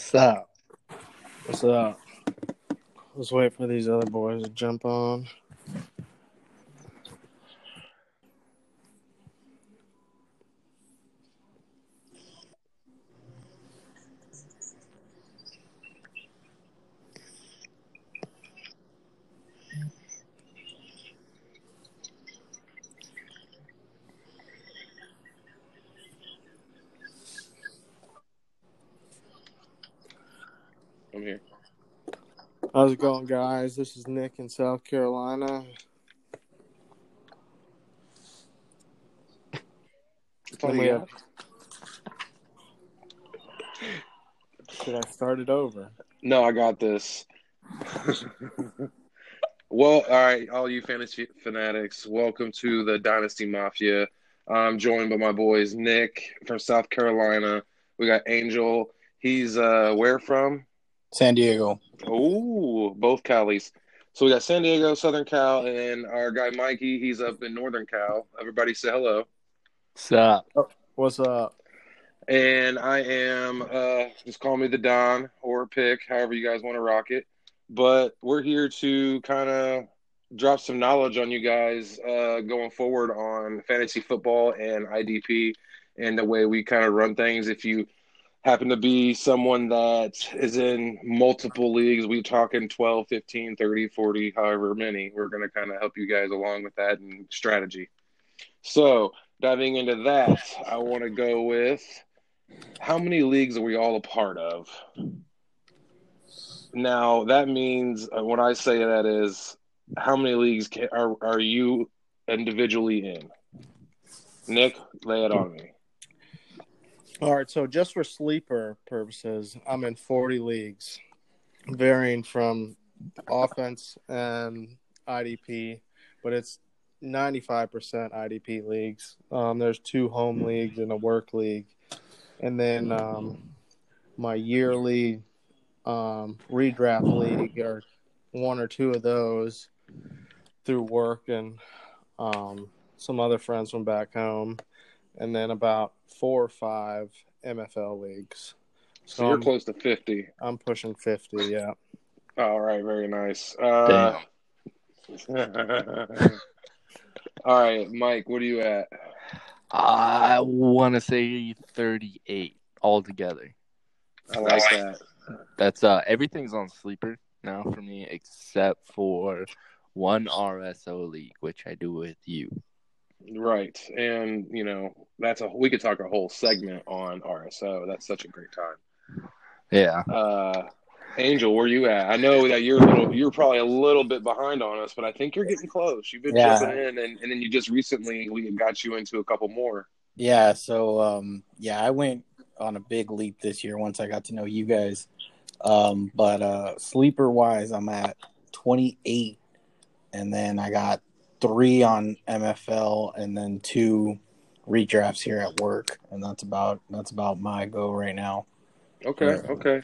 What's up? What's up? Let's wait for these other boys to jump on. I'm here. How's it going, guys? This is Nick in South Carolina. Funny, we yeah. have- Should I start it over? No, I got this. well, all right, all you fantasy fanatics, welcome to the Dynasty Mafia. I'm joined by my boys Nick from South Carolina. We got Angel. He's uh where from? San Diego. Oh, both Calis. So we got San Diego, Southern Cal, and our guy Mikey. He's up in Northern Cal. Everybody say hello. What's up? What's up? And I am uh just call me the Don or pick, however you guys want to rock it. But we're here to kind of drop some knowledge on you guys uh going forward on fantasy football and IDP and the way we kind of run things. If you happen to be someone that is in multiple leagues, we talking 12, 15, 30, 40, however many, we're going to kind of help you guys along with that and strategy. So, diving into that, I want to go with how many leagues are we all a part of? Now, that means uh, when I say that is how many leagues can, are are you individually in? Nick, lay it on me. All right, so just for sleeper purposes, I'm in 40 leagues, varying from offense and IDP, but it's 95% IDP leagues. Um, there's two home leagues and a work league, and then um, my yearly um, redraft league are one or two of those through work and um, some other friends from back home, and then about four or five MFL leagues. So you're I'm, close to 50. I'm pushing 50, yeah. All right, very nice. Uh, all right, Mike, what are you at? I want to say 38 altogether. I like that. That's uh everything's on sleeper now for me except for one RSO league, which I do with you. Right. And, you know, that's a we could talk a whole segment on RSO. That's such a great time. Yeah. Uh Angel, where you at? I know that you're a little you're probably a little bit behind on us, but I think you're getting close. You've been Yeah. jumping in and, and then you just recently we got you into a couple more. Yeah, so um yeah, I went on a big leap this year once I got to know you guys. Um but uh sleeper wise I'm at 28 and then I got 3 on MFL and then 2 redrafts here at work and that's about that's about my go right now. Okay, Yeah. okay.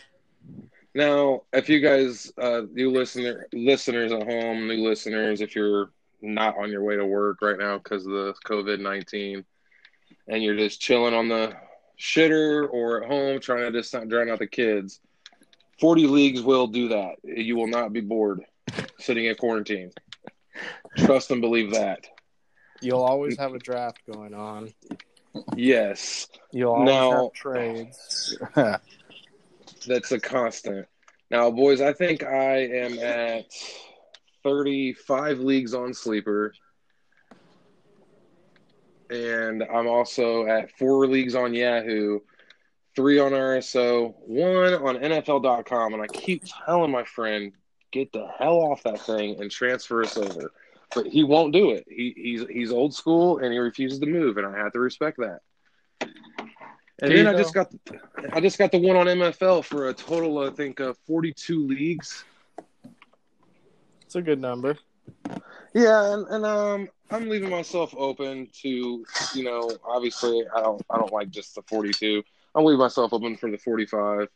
Now, if you guys, uh, you listener, listeners at home, new listeners, if you're not on your way to work right now because of the COVID nineteen, and you're just chilling on the shitter or at home trying to just not drown out the kids, forty leagues will do that. You will not be bored sitting in quarantine. Trust and believe that. You'll always have a draft going on. Yes, You'll always Now- have trades. that's a constant. Now, boys, I think I am at 35 leagues on Sleeper. And I'm also at four leagues on Yahoo, three on RSO, one on NFL.com. And I keep telling my friend, get the hell off that thing and transfer us over. But he won't do it. He, he's he's old school and he refuses to move, and I have to respect that. And then I just got I just got the one on MFL for a total, I think, of 42 leagues. It's a good number. Yeah, and, and um, I'm leaving myself open to, you know, obviously I don't I don't like just the 42. I'm leaving myself open for the 45.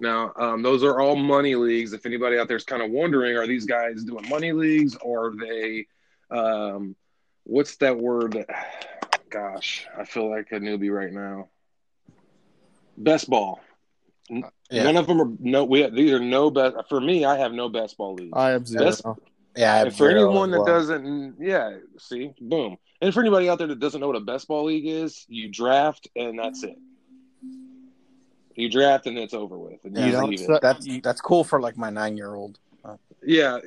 Now, um, those are all money leagues. If anybody out there is kind of wondering, are these guys doing money leagues or are they, um, what's that word? Gosh, I feel like a newbie right now. Best ball. Yeah. None of them are no. We these are no best for me. I have no best ball leagues. I have zero. Best- Yeah, I have and for anyone that well. doesn't, yeah, see, boom. And for anybody out there that doesn't know what a best ball league is, you draft and that's it. You draft and it's over with. And Yeah. you You don't leave it. set- that's that's cool for like my nine year old. Yeah,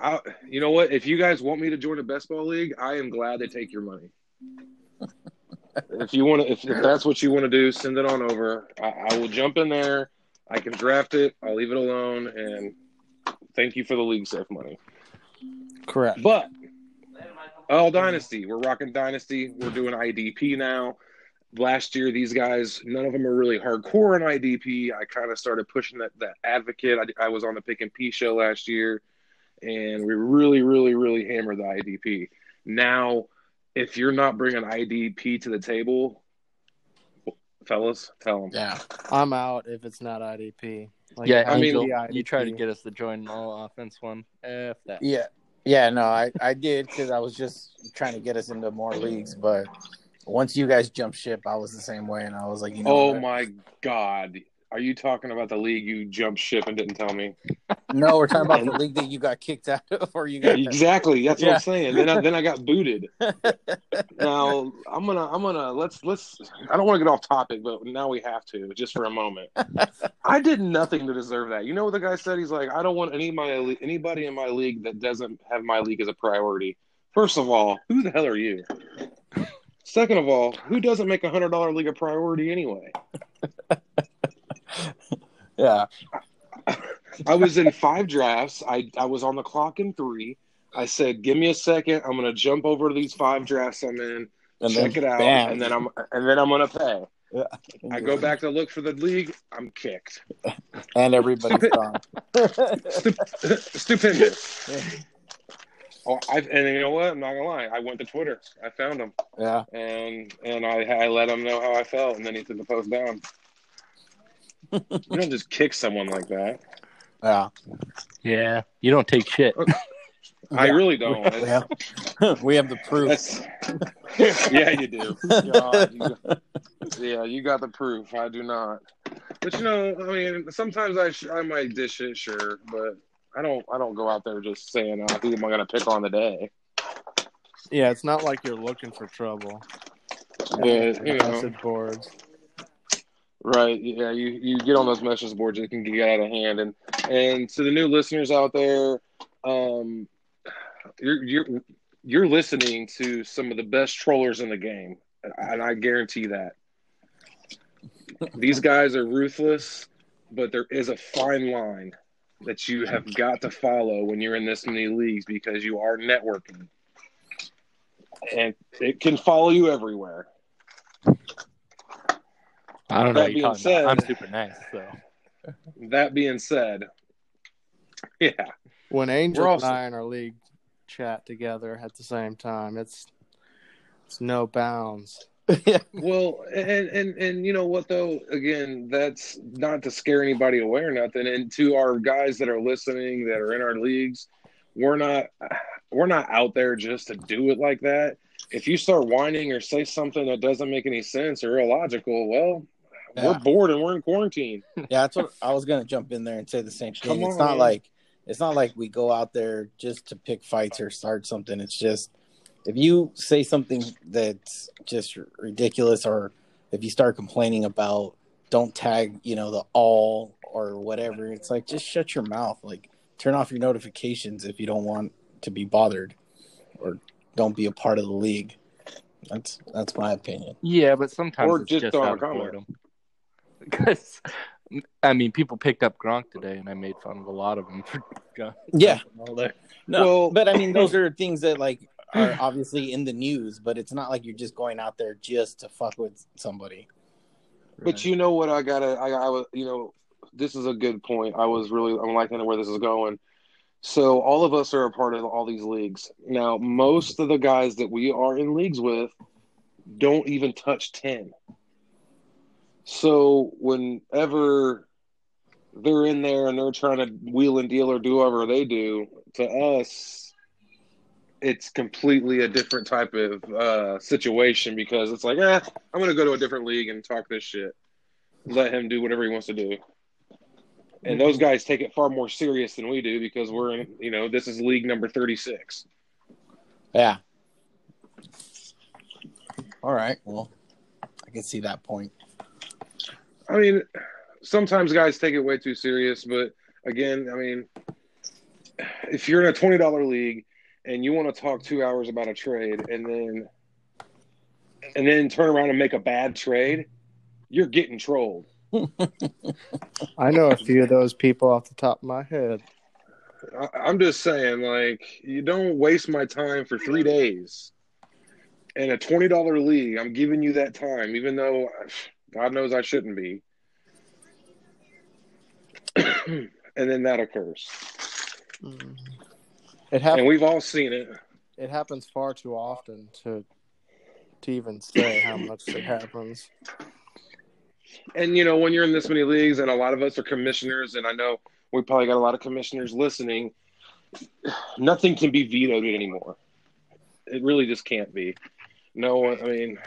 I, you know what? If you guys want me to join a best ball league, I am glad to take your money. if you want to, if, if that's what you want to do, send it on over. I, I will jump in there. I can draft it. I'll leave it alone, and thank you for the league safe money. Correct. But all dynasty, we're rocking dynasty. We're doing IDP now. Last year, these guys, none of them are really hardcore in IDP. I kind of started pushing that that advocate. I, I was on the Pick and P show last year, and we really, really, really hammered the IDP. Now, if you're not bringing IDP to the table, fellas, tell them. Yeah, I'm out if it's not IDP. Like, yeah, I mean, you tried to get us to join all offense one. F that. yeah, yeah. No, I I did because I was just trying to get us into more leagues, but once you guys jumped ship, I was the same way, and I was like, you know, Oh what? my God, are you talking about the league you jumped ship and didn't tell me? no, we're talking about the league that you got kicked out of, or you got Exactly. That's what I'm saying. Then I, then I got booted. now I'm gonna I'm gonna let's let's I don't want to get off topic, but now we have to just for a moment. I did nothing to deserve that. You know what the guy said? He's like, I don't want any my anybody in my league that doesn't have my league as a priority. First of all, who the hell are you? Second of all, who doesn't make a hundred dollar league a priority anyway? yeah, I was in five drafts. I I was on the clock in three. I said, "Give me a second. I'm gonna jump over to these five drafts I'm in, and check then it out, bam. and then I'm and then I'm gonna pay." Yeah. I go back to look for the league. I'm kicked. and everybody's gone. Stup- Stupendous. Oh, I and you know what? I'm not gonna lie. I went to Twitter. I found him, yeah, and and I I let him know how I felt, and then he took the post down. you don't just kick someone like that. yeah. Yeah, you don't take shit. I Yeah. really don't. We have, we have the proof. That's, yeah, you do. God, you got- yeah, you got the proof. I do not. But you know, I mean, sometimes I sh- I might dish it, sure, but I don't. I don't go out there just saying, uh, "Who am I going to pick on today?" Yeah, it's not like you're looking for trouble. But you know, Message boards. right? Yeah, you you get on those message boards, it can get out of hand. And and to the new listeners out there, um, you're you're you're listening to some of the best trollers in the game, and I guarantee that. These guys are ruthless, but there is a fine line that you have got to follow when you're in this many leagues because you are networking. And it can follow you everywhere. I don't know. That What you're being said- I'm super nice, so That being said, yeah, When Angel also- and I in our league chat together at the same time, it's it's no bounds. well, and and and you know what though? Again, that's not to scare anybody away or nothing. And to our guys that are listening, that are in our leagues, we're not we're not out there just to do it like that. If you start whining or say something that doesn't make any sense or illogical, well, Yeah. we're bored and we're in quarantine. Yeah, that's what I was gonna jump in there and say the same thing. It's not man. like it's not like we go out there just to pick fights or start something. It's just if you say something that's just ridiculous or if you start complaining about don't tag, you know, the all or whatever, it's like just shut your mouth. Like turn off your notifications if you don't want to be bothered or don't be a part of the league. That's that's my opinion. yeah. But sometimes Or it's just just, throw out of boredom. Because I mean, people picked up Gronk today, and I made fun of a lot of them for Gronk. Yeah. All. No, Well- but I mean, those are things that like are obviously in the news, but it's not like you're just going out there just to fuck with somebody. But you know what? I gotta. I, I was. You know, this is a good point. I was really. I'm liking where this is going. So all of us are a part of all these leagues. Now, most of the guys that we are in leagues with don't even touch ten. So whenever they're in there and they're trying to wheel and deal or do whatever they do, to us, it's completely a different type of uh, situation because it's like, eh, I'm going to go to a different league and talk this shit. Let him do whatever he wants to do. and those guys take it far more serious than we do because we're in. You know, this is league number thirty six. Yeah. All right. Well, I can see that point. I mean, sometimes guys take it way too serious, but again, I mean, if you're in a twenty dollar league and you want to talk two hours about a trade and then and then turn around and make a bad trade, you're getting trolled. I know a few of those people off the top of my head. I, I'm just saying, like, you don't waste my time for three days in a twenty dollar league. I'm giving you that time, even though God knows I shouldn't be. and then that occurs, mm. It and happens. we've all seen it. It happens far too often to to even say how much it happens. And you know, when you're in this many leagues, and a lot of us are commissioners, and I know we probably got a lot of commissioners listening. Nothing can be vetoed anymore. It really just can't be. No one. I mean,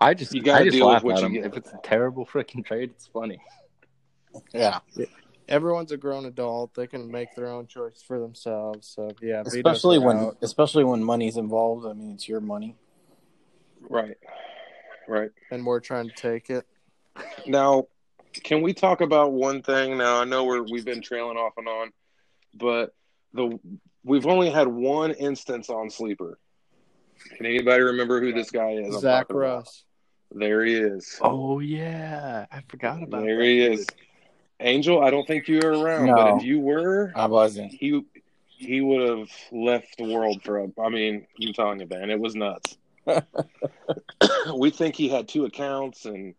I just You gotta I just deal with laugh what you get. If it's a terrible freaking trade, it's funny. Yeah. Everyone's a grown adult; they can make their own choice for themselves. So yeah, Especially when out. especially when money's involved. I mean, it's your money. right, right. and we're trying to take it. Now, can we talk about one thing? Now, I know we're we've been trailing off and on, but the we've only had one instance on sleeper. Can anybody remember who this guy is? I'm Zach talking about? There he is. Oh yeah, I forgot about him. there that. he is. Angel, I don't think you were around, No. but if you were, I wasn't. he he would have left the world for a. I mean, I'm telling you, man, it was nuts. we think he had two accounts and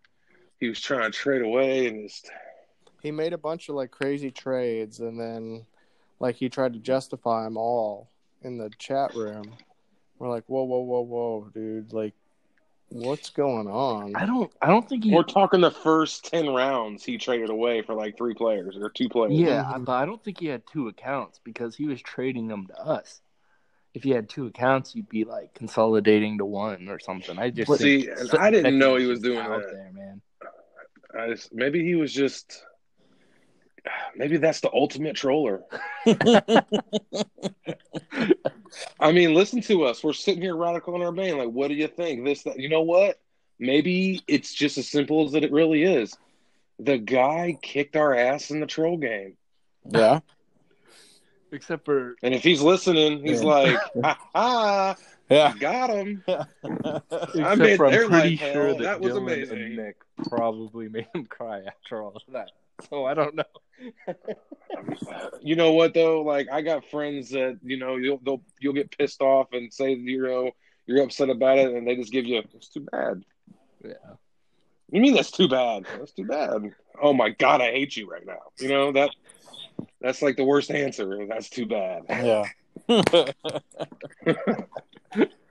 he was trying to trade away and just He made a bunch of like crazy trades, and then like he tried to justify them all in the chat room. We're like, whoa, whoa, whoa, whoa, dude! Like, what's going on? I don't. I don't think he. We're talking the first ten rounds he traded away for like three players or two players. Yeah, Mhm. but I don't think he had two accounts because he was trading them to us. If you had two accounts, you'd be like consolidating to one or something. I just See, think I didn't know he was doing out that. there, man. I just, maybe he was just. Maybe that's the ultimate troller. I mean, listen to us. We're sitting here radical in our vein. Like, what do you think? This, that. You know what? Maybe it's just as simple as that it really is. The guy kicked our ass in the troll game. Yeah. Except for And if he's listening, he's Yeah. like, ha ha, Yeah. got him. Except made for I'm pretty life sure that, That was Dylan amazing. and Nick probably made him cry after all of that. So I don't know. You know what though? Like I got friends that you know you'll they'll, you'll get pissed off and say you know you're upset about it, and they just give you it's too bad. Yeah. You mean that's too bad? That's too bad. Oh my god, I hate you right now. You know that that's like the worst answer. That's too bad. Yeah.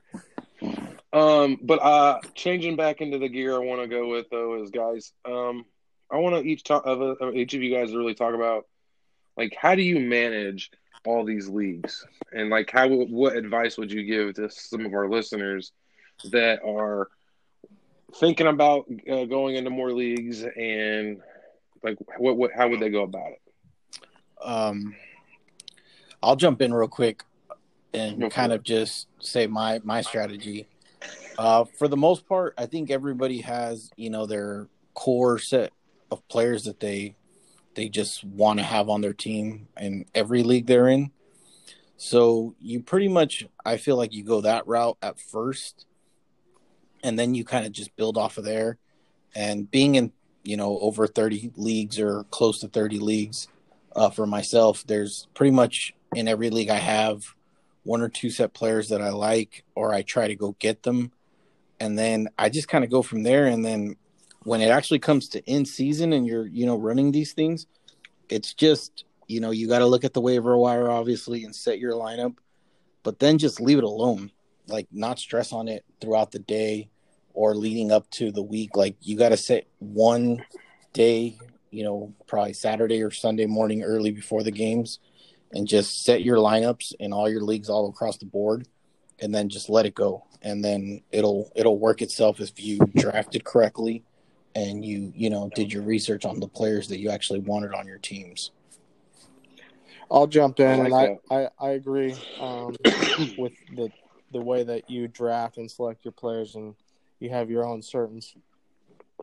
Um, but uh, changing back into the gear, I want to go with though is guys. Um, I want to each talk of uh, each of you guys to really talk about like how do you manage all these leagues and like how what advice would you give to some of our listeners that are thinking about uh, going into more leagues and like what what how would they go about it? um, I'll jump in real quick and kind of just say my my strategy. Uh, for the most part, I think everybody has you know their core set of players that they they just want to have on their team in every league they're in. So you pretty much, I feel like you go that route at first, and then you kind of just build off of there. And being in you know over thirty leagues or close to thirty leagues, uh, for myself, there's pretty much in every league I have one or two set players that I like, or I try to go get them, and then I just kind of go from there. And then when it actually comes to in season and you're you know running these things, it's just you know you got to look at the waiver wire obviously and set your lineup, but then just leave it alone, like not stress on it throughout the day or leading up to the week. Like you got to set one day you know, probably Saturday or Sunday morning early before the games and just set your lineups in all your leagues all across the board and then just let it go. And then it'll it'll work itself if you drafted correctly and you you know did your research on the players that you actually wanted on your teams. I'll jump in, I and like I, I, I agree um, with the the way that you draft and select your players, and you have your own certain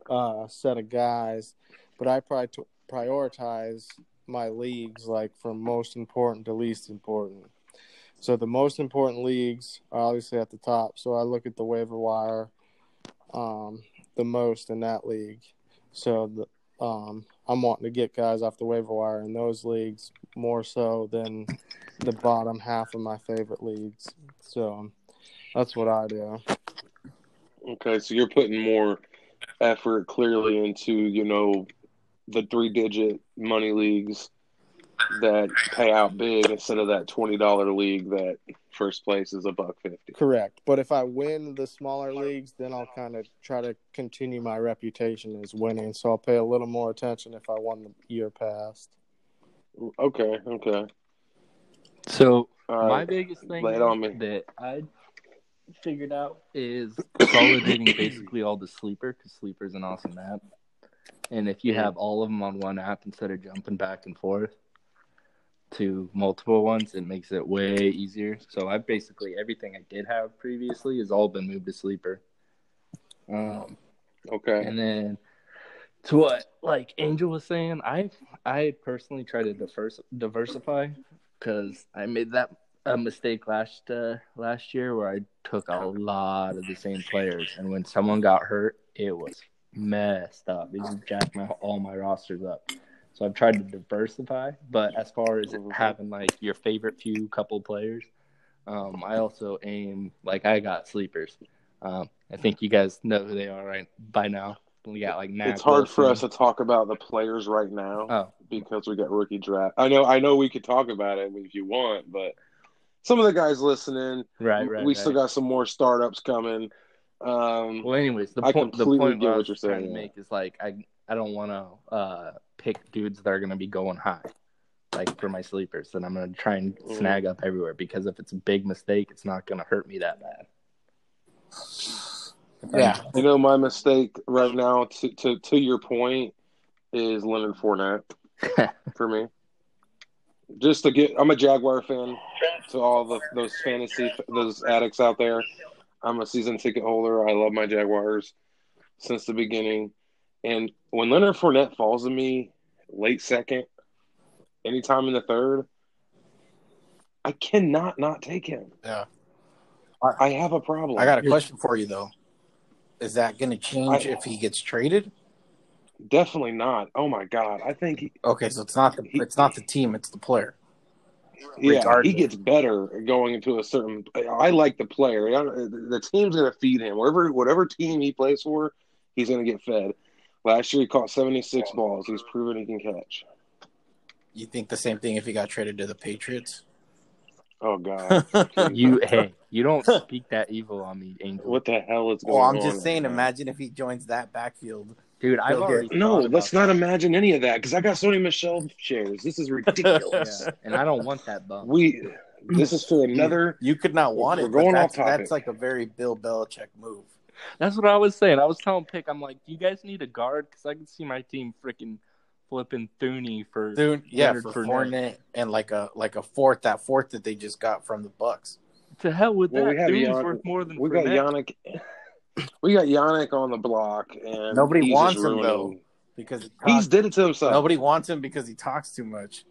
uh, set of guys. But I probably t- prioritize my leagues like from most important to least important. So the most important leagues are obviously at the top. So I look at the waiver wire um, the most in that league. So the, um, I'm wanting to get guys off the waiver wire in those leagues more so than the bottom half of my favorite leagues. So that's what I do. Okay, so you're putting more effort clearly into, you know, the three digit money leagues that pay out big instead of that twenty dollar league that first place is a buck fifty. Correct. But if I win the smaller leagues, then I'll kind of try to continue my reputation as winning. So I'll pay a little more attention if I won the year past. Okay, okay. So All my biggest thing Lay it on me. that I figured out is consolidating basically all the sleeper because sleeper is an awesome app. And if you mm-hmm. have all of them on one app instead of jumping back and forth to multiple ones, it makes it way easier. So I basically everything I did have previously has all been moved to sleeper. Um, Okay. and then to what like Angel was saying, I I personally try to diverse, diversify because I made that a mistake last uh, last year where I took a lot of the same players, and when someone got hurt, it was messed up. It just jacked my all my rosters up. So I've tried to diversify, but as far as having like your favorite few couple players, um, I also aim like I got sleepers. Um, I think you guys know who they are right by now. We got like Matt it's hard for us to talk about the players right now Oh, because we got rookie draft. I know I know we could talk about it if you want, but some of the guys listening, right, right. we right. still got some more startups coming. Um, Well, anyways, the I point the point get I what was you're trying saying, to make is like I I don't want to uh, pick dudes that are going to be going high, like for my sleepers, and I'm going to try and Mhm. snag up everywhere because if it's a big mistake, it's not going to hurt me that bad. Yeah, you know, my mistake right now, to to to your point, is Leonard Fournette for me. Just to get, I'm a Jaguar fan. To all the those fantasy those addicts out there, I'm a season ticket holder. I love my Jaguars since the beginning. And when Leonard Fournette falls to me late second, anytime in the third, I cannot not take him. yeah. I have a problem. I got a question for you though. Is that going to change I- if he gets traded? Definitely not. Oh my god, I think he, Okay, so it's not the it's not the team, it's the player. yeah, Regardless. he gets better going into a certain. I like the player. The team's going to feed him. Whatever whatever team he plays for, he's going to get fed. Last year he caught 76 balls. He's proven he can catch. You think the same thing if he got traded to the Patriots? Oh god, You hey, you don't speak that evil on me, Angel. what the hell is oh, going on? well. I'm just saying. right? Imagine if he joins that backfield. Dude, I've already No, let's about not imagine any of that because I got Sony Michel shares. This is ridiculous. Yeah, and I don't want that bump. We this is for another. You could not want We're it. but going that's, off topic. that's like a very Bill Belichick move. That's what I was saying. I was telling Pick, I'm like, do you guys need a guard? Because I can see my team freaking flipping Thuney for Dude, yeah, Leonard for Fournette. Fournette and like a like a fourth that fourth that they just got from the Bucks. to hell with Well, that. we have Thuney's Jan- worth more than We got Fournette. Yannick. We got Yannick on the block, and Nobody wants him, though. Because he He's did it to himself. nobody wants him because he talks too much.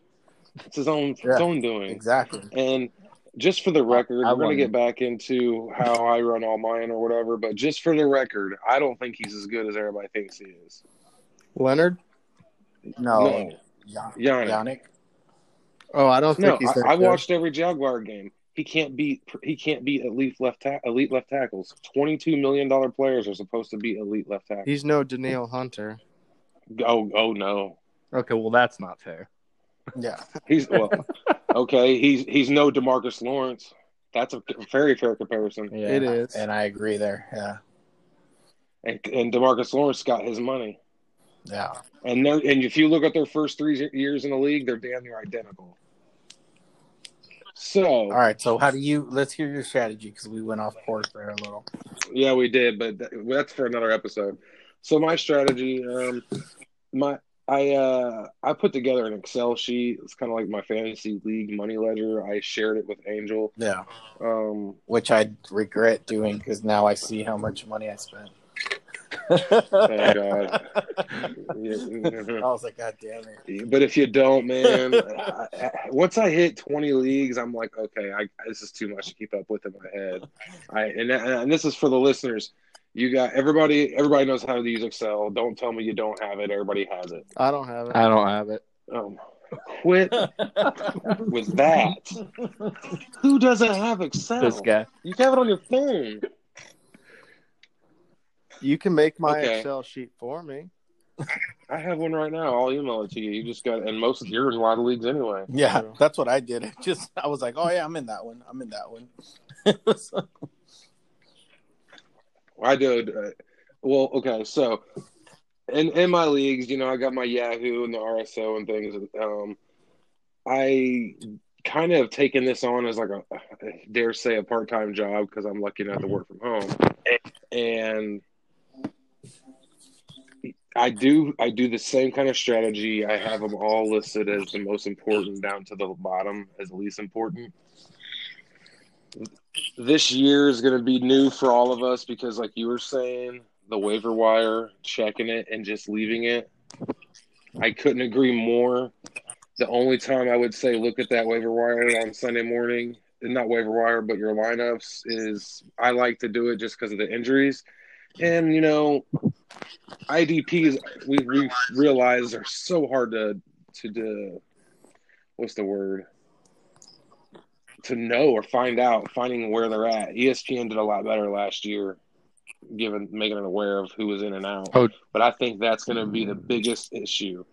It's his own Yeah. his own doing. Exactly. And just for the record, I we're going to get back into how I run all mine or whatever. But just for the record, I don't think he's as good as everybody thinks he is. Leonard? No, No. Yan- Yannick. Yannick. Oh, I don't think No, he's that I, I good. watched every Jaguar game. He can't beat. He can't beat elite left ta- elite left tackles. Twenty two million dollar players are supposed to be elite left tackles. He's no Danielle Hunter. Oh, oh no. Okay, well that's not fair. Yeah. He's well. okay, he's he's no Demarcus Lawrence. That's a very fair comparison. Yeah. It is. And I agree there. Yeah. And, and Demarcus Lawrence got his money. Yeah. And they're, and if you look at their first three years in the league, they're damn near identical. So All right. So how do you? Let's hear your strategy because we went off course there a little. yeah, we did, but that, that's for another episode. So my strategy, um, my I uh I put together an Excel sheet. It's kind of like my fantasy league money ledger. I shared it with Angel. Yeah, Um, which I regret doing because now I see how much money I spent. oh god. I was like, God damn it. But if you don't, man, I, I, once I hit 20 leagues, I'm like, okay, I, this is too much to keep up with in my head. I and, and this is for the listeners. You got everybody. Everybody knows how to use Excel. Don't tell me you don't have it. Everybody has it. I don't have it. I don't have it. Um, quit with that. Who doesn't have Excel? This guy. You can have it on your phone. You can make my Okay. Excel sheet for me. I have one right now. I'll email it to you. You just got, and most of you're in a lot of leagues anyway. Yeah, True. that's what I did. It just I was like, oh yeah, I'm in that one. I'm in that one. I did. Uh, well, okay, so in in my leagues, you know, I got my Yahoo and the RSO and things. Um, I kind of taken this on as like a I dare say a part time job because I'm lucky enough to work from home, and I do I do the same kind of strategy. I have them all listed as the most important down to the bottom as least important. This year is going to be new for all of us because, like you were saying, the waiver wire, checking it and just leaving it. I couldn't agree more. The only time I would say look at that waiver wire on Sunday morning, not waiver wire, but your lineups, is I like to do it just because of the injuries. And, you know, IDPs, we, we realize are so hard to, to, to, what's the word? To know or find out, finding where they're at. ESPN did a lot better last year, given making it aware of who was in and out. Oh. But I think that's going to be the biggest issue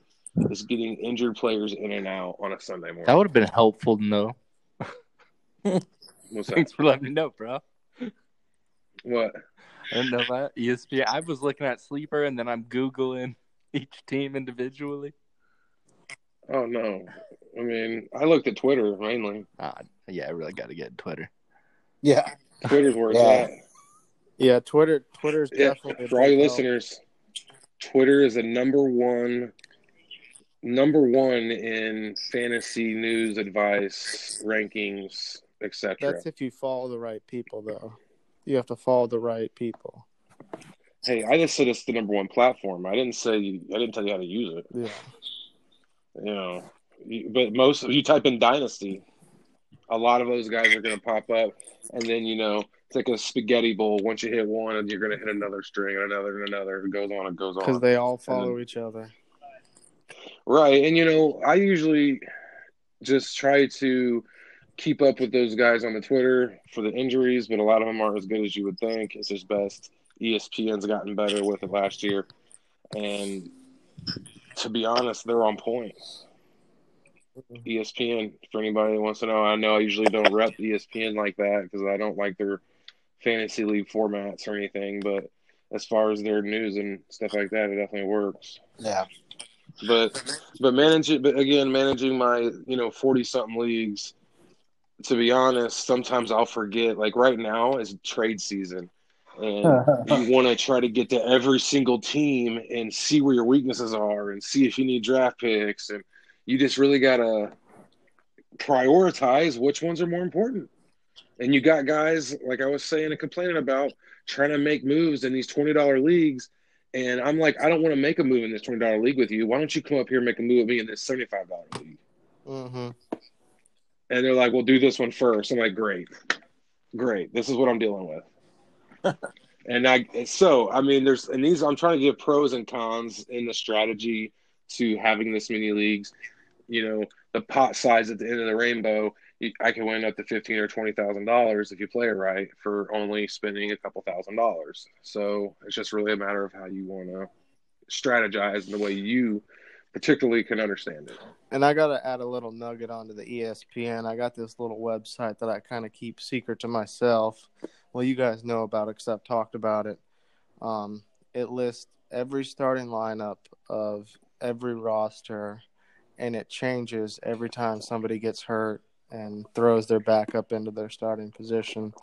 is getting injured players in and out on a Sunday morning. That would have been helpful to know. What's? Thanks for letting me know, bro. What? I didn't know that. ESPN. I was looking at sleeper, and then I'm googling each team individually. Oh no. I mean, I looked at Twitter mainly. Ah, yeah, I really got to get Twitter. yeah, Twitter's where it's Yeah. at. Yeah, Twitter. Twitter's Yeah, definitely for all you listeners, Twitter is the number one, number one in fantasy news advice rankings, etc. That's if you follow the right people, though. You have to follow the right people. Hey, I just said it's the number one platform. I didn't say I didn't tell you how to use it. Yeah. You know, but most you type in dynasty, a lot of those guys are going to pop up, and then you know it's like a spaghetti bowl. Once you hit one, and you're going to hit another string and another and another. It goes on. It goes on Because they all follow each other. Right. And, you know, I usually just try to keep up with those guys on the Twitter for the injuries, but a lot of them aren't as good as you would think. It's just best. ESPN's gotten better with it last year. And to be honest, they're on point. Mm-hmm. E ESPN, for anybody that wants to know, I know I usually don't rep ESPN like that because I don't like their fantasy league formats or anything, but as far as their news and stuff like that, it definitely works yeah. but but managing but again managing my you know 40 something leagues to be honest sometimes i'll forget like right now is trade season and you want to try to get to every single team and see where your weaknesses are and see if you need draft picks and you just really got to prioritize which ones are more important and you got guys like i was saying and complaining about trying to make moves in these $20 leagues and I'm like, I don't want to make a move in this twenty dollar league with you. Why don't you come up here and make a move with me in this seventy five dollar league? Mm-hmm. And they're like, "Well, do this one first. I'm like, "Great, great. This is what I'm dealing with." And I so I mean, there's and these I'm trying to give pros and cons in the strategy to having this many leagues. You know, the pot size at the end of the rainbow. I can win up to fifteen or twenty thousand dollars if you play it right for only spending a couple thousand dollars. So it's just really a matter of how you want to strategize and the way you particularly can understand it. And I got to add a little nugget onto the ESPN. I got this little website that I kind of keep secret to myself. Well, you guys know about it because I've talked about it. Um, it lists every starting lineup of every roster, and it changes every time somebody gets hurt and throws their backup into their starting position.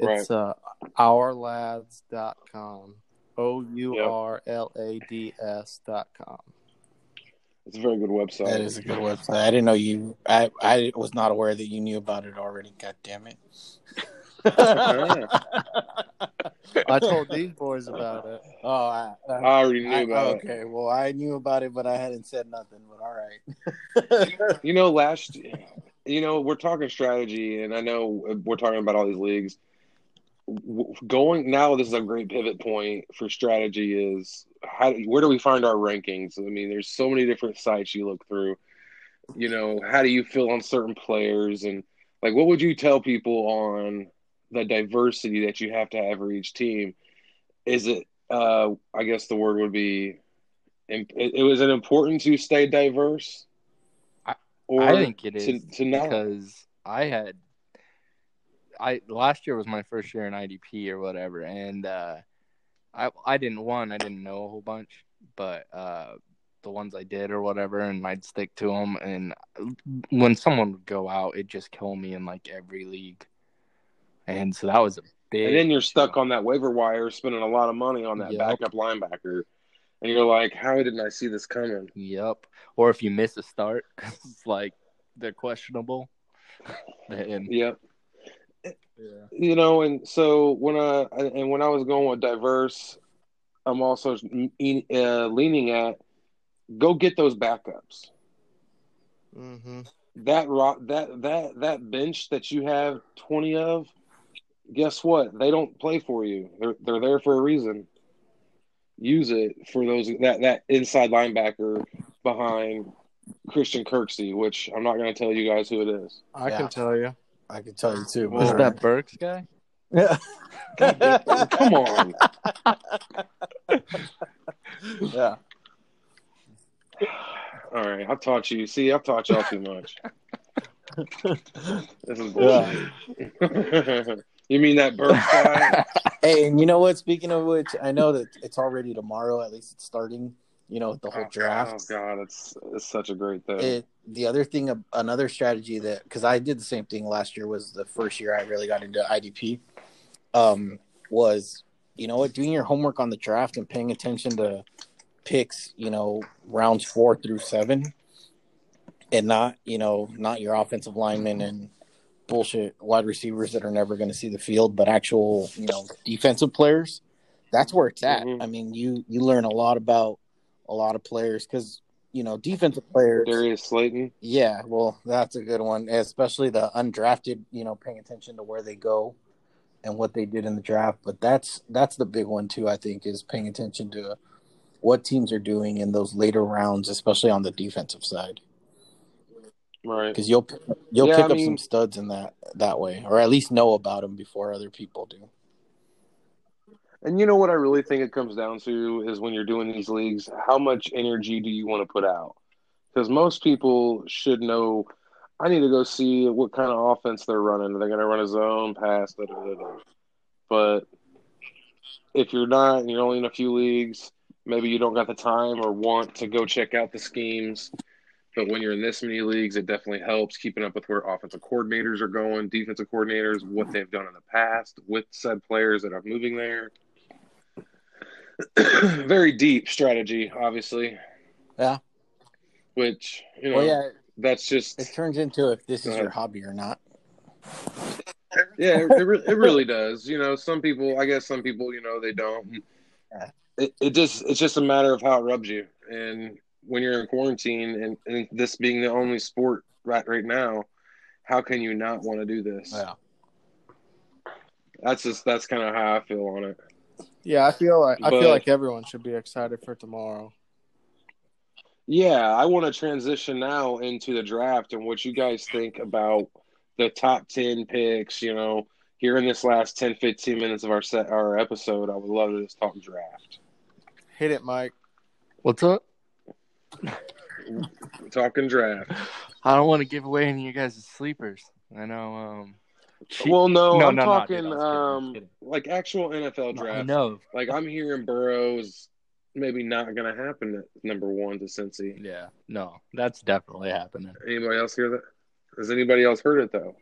It's uh, ourlads.com. O U R L A D S dot com. It's a very good website. That is a good website. I didn't know you. I I was not aware that you knew about it already. God damn it! I told these boys about it. Oh, I, I I, already knew I- about okay. Well, I knew about it, but I hadn't said nothing. But all right. You know, last, you know, we're talking strategy, and I know we're talking about all these leagues. Going now, this is a great pivot point for strategy. Is how where do we find our rankings? I mean, there's so many different sites you look through. You know, how do you feel on certain players, and like, what would you tell people on the diversity that you have to have for each team? Is it? Uh, I guess the word would be. It, it was it important to stay diverse? I- Or I think it is to, to not. because I had I last year was my first year in IDP or whatever, and uh, I I didn't one I didn't know a whole bunch, but uh, the ones I did or whatever, and I'd stick to them. And when someone would go out, it just killed me in like every league, and so that was a big. And then you're stuck on that waiver wire, spending a lot of money on that Yep. backup linebacker, and you're like, "How didn't I see this coming?" Yep. Or if you miss a start, 'cause it's like they're questionable. Then Yep. Yeah. You know, and so when I and when I was going with diverse, I'm also uh, leaning at go get those backups. hmm That rock, that that that bench that you have twenty of, guess what? They don't play for you. They're they're there for a reason. Use it for those that that inside linebacker behind Christian Kirksey, which I'm not going to tell you guys who it is. I Yeah. can tell you. I could tell you too. Was Was that Burks guy? Yeah. Come on. yeah. All right, I've taught you. See, I've taught y'all too much. This is bullshit. you mean that Burks guy? Hey, and you know what? Speaking of which, I know that it's already tomorrow. At least it's starting. You know, the whole Oh, draft. Oh God, it's it's such a great thing. It, the other thing, another strategy that because I did the same thing last year was the first year I really got into IDP. Um, was you know what, doing your homework on the draft and paying attention to picks. You know, rounds four through seven, and not you know not your offensive linemen and bullshit wide receivers that are never going to see the field, but actual you know defensive players. That's where it's at. Mhm. I mean, you you learn a lot about a lot of players because you know defensive players. Darius Slayton. Yeah, well, that's a good one, especially the undrafted. You know, paying attention to where they go and what they did in the draft. But that's that's the big one too. I think is paying attention to what teams are doing in those later rounds, especially on the defensive side, Right. because you'll you'll Yeah, pick I up mean- some studs in that that way, or at least know about them before other people do. And you know what I really think it comes down to is when you're doing these leagues, how much energy do you want to put out? Because most people should know. I need to go see what kind of offense they're running. They're they going to run a zone, pass. But if you're not, and you're only in a few leagues, maybe you don't got the time or want to go check out the schemes. But when you're in this many leagues, it definitely helps keeping up with where offensive coordinators are going, defensive coordinators, what they've done in the past with said players that are moving there. Very deep strategy, obviously. Yeah. Which you know, Well, yeah, that's just it turns into if this is ahead. your hobby or not. yeah, it, it, re- it really does. You know, some people, I guess, some people, you know, they don't. It, it just, it's just a matter of how it rubs you. And when you're in quarantine, and, and this being the only sport right right now, how can you not want to do this? Yeah. That's just that's kind of how I feel on it. Yeah, I feel like I feel like everyone should be excited for tomorrow. Yeah, I want to transition now into the draft and what you guys think about the top 10 picks, you know, here in this last 10 15 minutes of our set our episode. I would love to just talk draft. Hit it, Mike. What's up? We're talking draft. I don't want to give away any of you guys' sleepers. I know. Um, Che- Well, no, No, I'm no, no, talking dude, I was kidding, I was um kidding. like actual NFL draft. No, Like I'm hearing Burrow's maybe not going to happen at number 1 to Cincy. Yeah, no, that's definitely happening. Anybody else hear that? Has anybody else heard it though?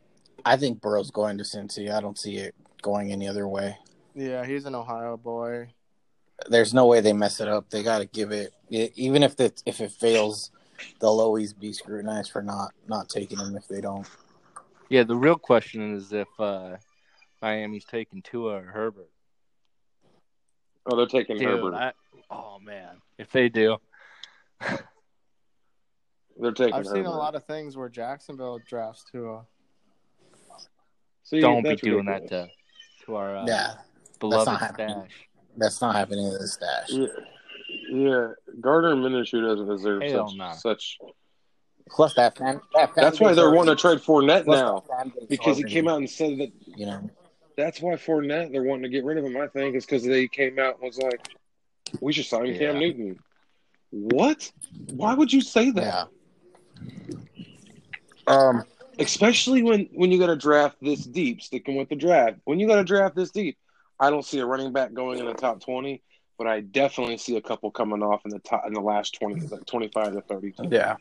I think Burrow's going to Cincy. I don't see it going any other way. Yeah, he's an Ohio boy. there's no way they mess it up. They got to give it, even if it if it fails, they'll always be scrutinized for not not taking him if they don't. Yeah, the real question is if uh, Miami's taking Tua or Herbert. Oh, they're taking Dude, Herbert. I, oh man, if they do, they're taking. I've seen a lot of things where Jacksonville drafts Tua. See, don't be doing ridiculous. that to to our uh, Yeah, beloved not happening. stash. that's not happening in the stash. Yeah, yeah. Gardner Minshew doesn't deserve Hell such no. such. Plus that fan, that fan That's why they're wanting to trade Fournette plus now that fan base because he came out and said that. You know, That's why Fournette they're wanting to get rid of him. I think is because they came out and was like, "We should sign Cam Newton." What? Why would you say that? yeah. Um, Especially when when you got to draft this deep, sticking with the draft. When you got to draft this deep, I don't see a running back going in the top twenty, but I definitely see a couple coming off in the top in the last twenty, like twenty five to thirty. yeah.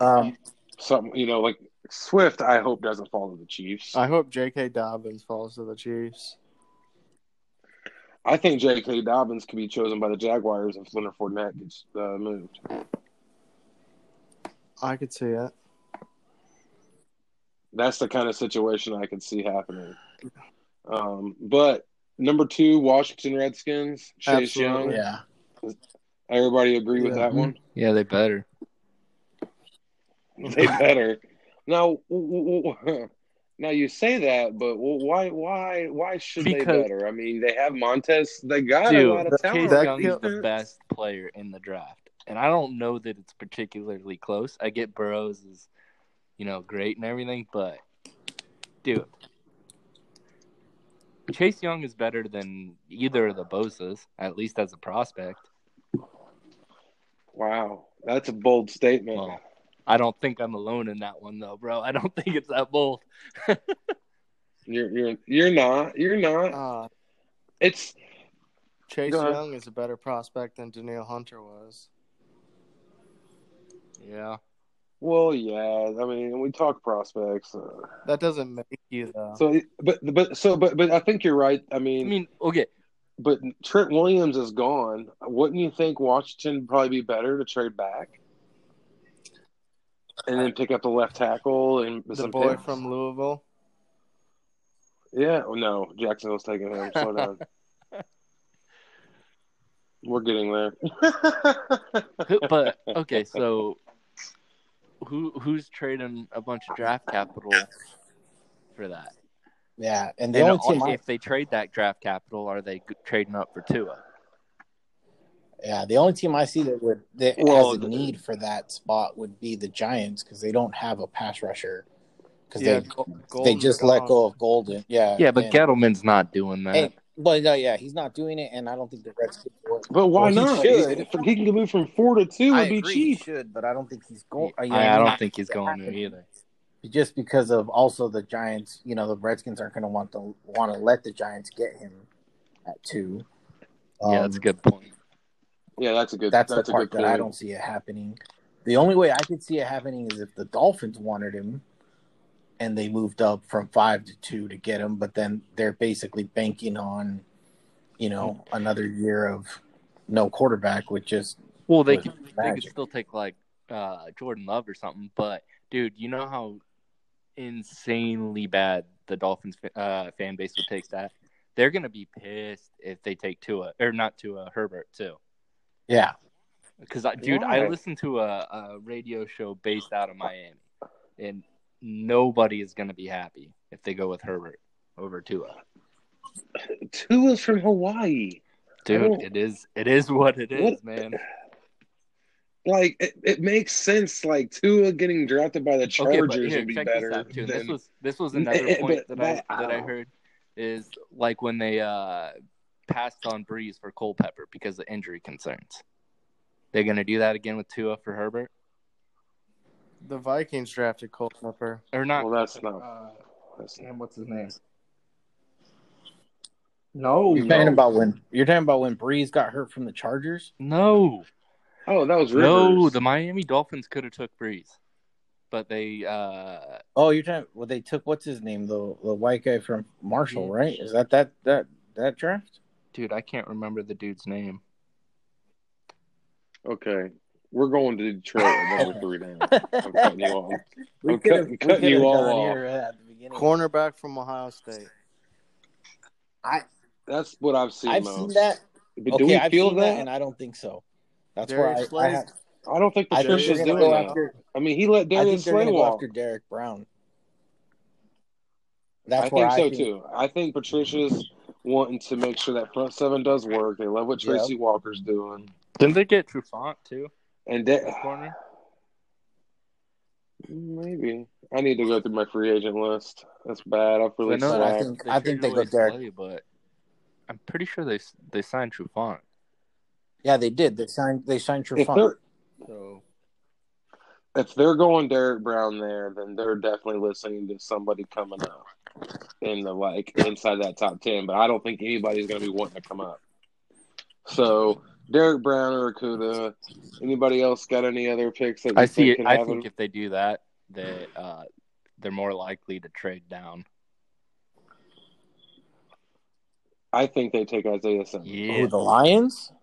Um, Something you know, like Swift. I hope doesn't fall to the Chiefs. I hope J.K. Dobbins falls to the Chiefs. I think J.K. Dobbins could be chosen by the Jaguars if Leonard Fournette gets uh, moved. I could see it. That's the kind of situation I could see happening. Um, but number two, Washington Redskins, Chase Absolutely. Young. yeah. Everybody agree with that one? Yeah, they better. They better. Now, now you say that, but why? Why? Why should they better? I mean, they have Montez. They got Dude, a lot of talent. Chase that Young is the best player in the draft, and I don't know that it's particularly close. I get Burrows is, you know, great and everything, but dude, Chase Young is better than either of the Bosa's, at least as a prospect. Wow, that's a bold statement. Well, I don't think I'm alone in that one, though, bro. I don't think it's that bold. You're you're you're not. You're not. Uh, It's Chase Young is a better prospect than Danielle Hunter was. Yeah, well, yeah. I mean, we talk prospects. Uh, That doesn't make you though. so, but but so but but I think you're right. I mean, I mean, okay, but Trent Williams is gone. Wouldn't you think Washington would probably be better to trade back? And then pick up the left tackle and the some boy picks? from Louisville. Yeah, oh, no, Jacksonville's taking him. Slow down. We're getting there. But okay, so who who's trading a bunch of draft capital for that? Yeah, and the And only team, I, if they trade that draft capital, are they trading up for Tua? Yeah, the only team I see that would that Well, has a need for that spot would be the Giants because they don't have a pass rusher because Yeah, they Gol- they Golden's just let go of Golden. Yeah, Yeah, but and- Gettleman's not doing that. Hey, but uh, yeah, he's not doing it, and I don't think the Redskins. Will. but why Well, he not? should. If he can move from four to two, I it'd be agree, he cheap. should, but I don't think he's going. I, you know, I don't think he's going to either. just because of also the Giants. You know, the Redskins aren't going to want to want to let the Giants get him at two. yeah, that's a Um, good point. Yeah, that's a good. That's, That's, the a part good that point. I don't see it happening. The only way I could see it happening is if the Dolphins wanted him and they moved up from five to two to get him, but then they're basically banking on, you know, another year of no quarterback, which is Well, they with could they could still take like uh, Jordan Love or something. But dude, you know how insanely bad the Dolphins uh, fan base would take that. They're gonna be pissed if they take Tua or not Tua Herbert too. Yeah. Because, dude, I Why? listened to a, a radio show based out of Miami, and nobody is going to be happy if they go with Herbert over Tua. Tua's from Hawaii. Dude, it is it is what it is, What- man. Like it, it makes sense. Like Tua getting drafted by the Okay, Chargers but here, would be check better. this out too. This than- was this was another point but that I that- that I oh. heard is like when they uh passed on Brees for Culpepper because of injury concerns. They're gonna do that again with Tua for Herbert The Vikings drafted Culpepper. or not? well, that's not. uh, That's not what's his name? No, You're talking about when you're talking about when Brees got hurt from the Chargers. no, oh, that was Rivers. no. The Miami Dolphins could have took Brees, but they uh Oh, you're talking. Well, they took what's his name, the the white guy from Marshall, right? Is that that that that draft? Dude, I can't remember the dude's name. Okay, we're going to Detroit at number three now. I'm cutting you off. We I'm could've- cutting- cutting you all off. here at the beginning. Cornerback from Ohio State. I That's what I've seen I've most. seen that. But okay, do we I've feel seen that? and I don't think so. That's Derrick where I, I, have, I don't think I think Patricia's doing gonna go that. after. I mean, he let I Darius Slay walk. after Derrick Brown. That's I think I so think, too. I think Patricia's wanting to make sure that front seven does work. They love what Yep. Tracy Walker's doing, Didn't they get Trufant too? and that Corner. maybe I need to go through my free agent list. That's bad. I've really I know I slacked. think- I think they traded go Derek. Slay, but I'm pretty sure they they signed Trufant. Yeah, they did. They signed. They signed If Trufant. they're So if they're going Derrick Brown there, then they're definitely listening to somebody coming up in the like inside that top ten. But I don't think anybody's going to be wanting to come up. So Derrick Brown or Okudah. Anybody else got any other picks that I see. think can I have think him? if they do that, they uh, they're more likely to trade down. I think they take Isaiah Simmons. Yeah. Who the Lions? I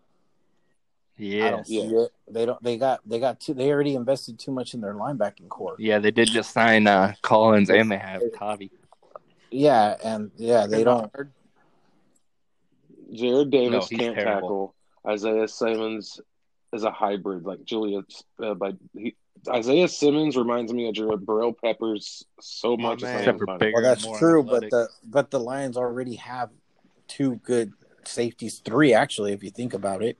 Yes. Yeah. They don't. They got. They got. Too, they already invested too much in their linebacking corps. Yeah, they did just sign uh, Collins and they have Tavai. Yeah, and yeah, they don't. Jarrad Davis No, can't terrible. tackle. Isaiah Simmons is a hybrid, like Julius. Uh, by he, Isaiah Simmons reminds me of Jabril Peppers so My much. man. Except for bigger. Well, that's more true, but the but the Lions already have two good safeties. Three actually, if you think about it.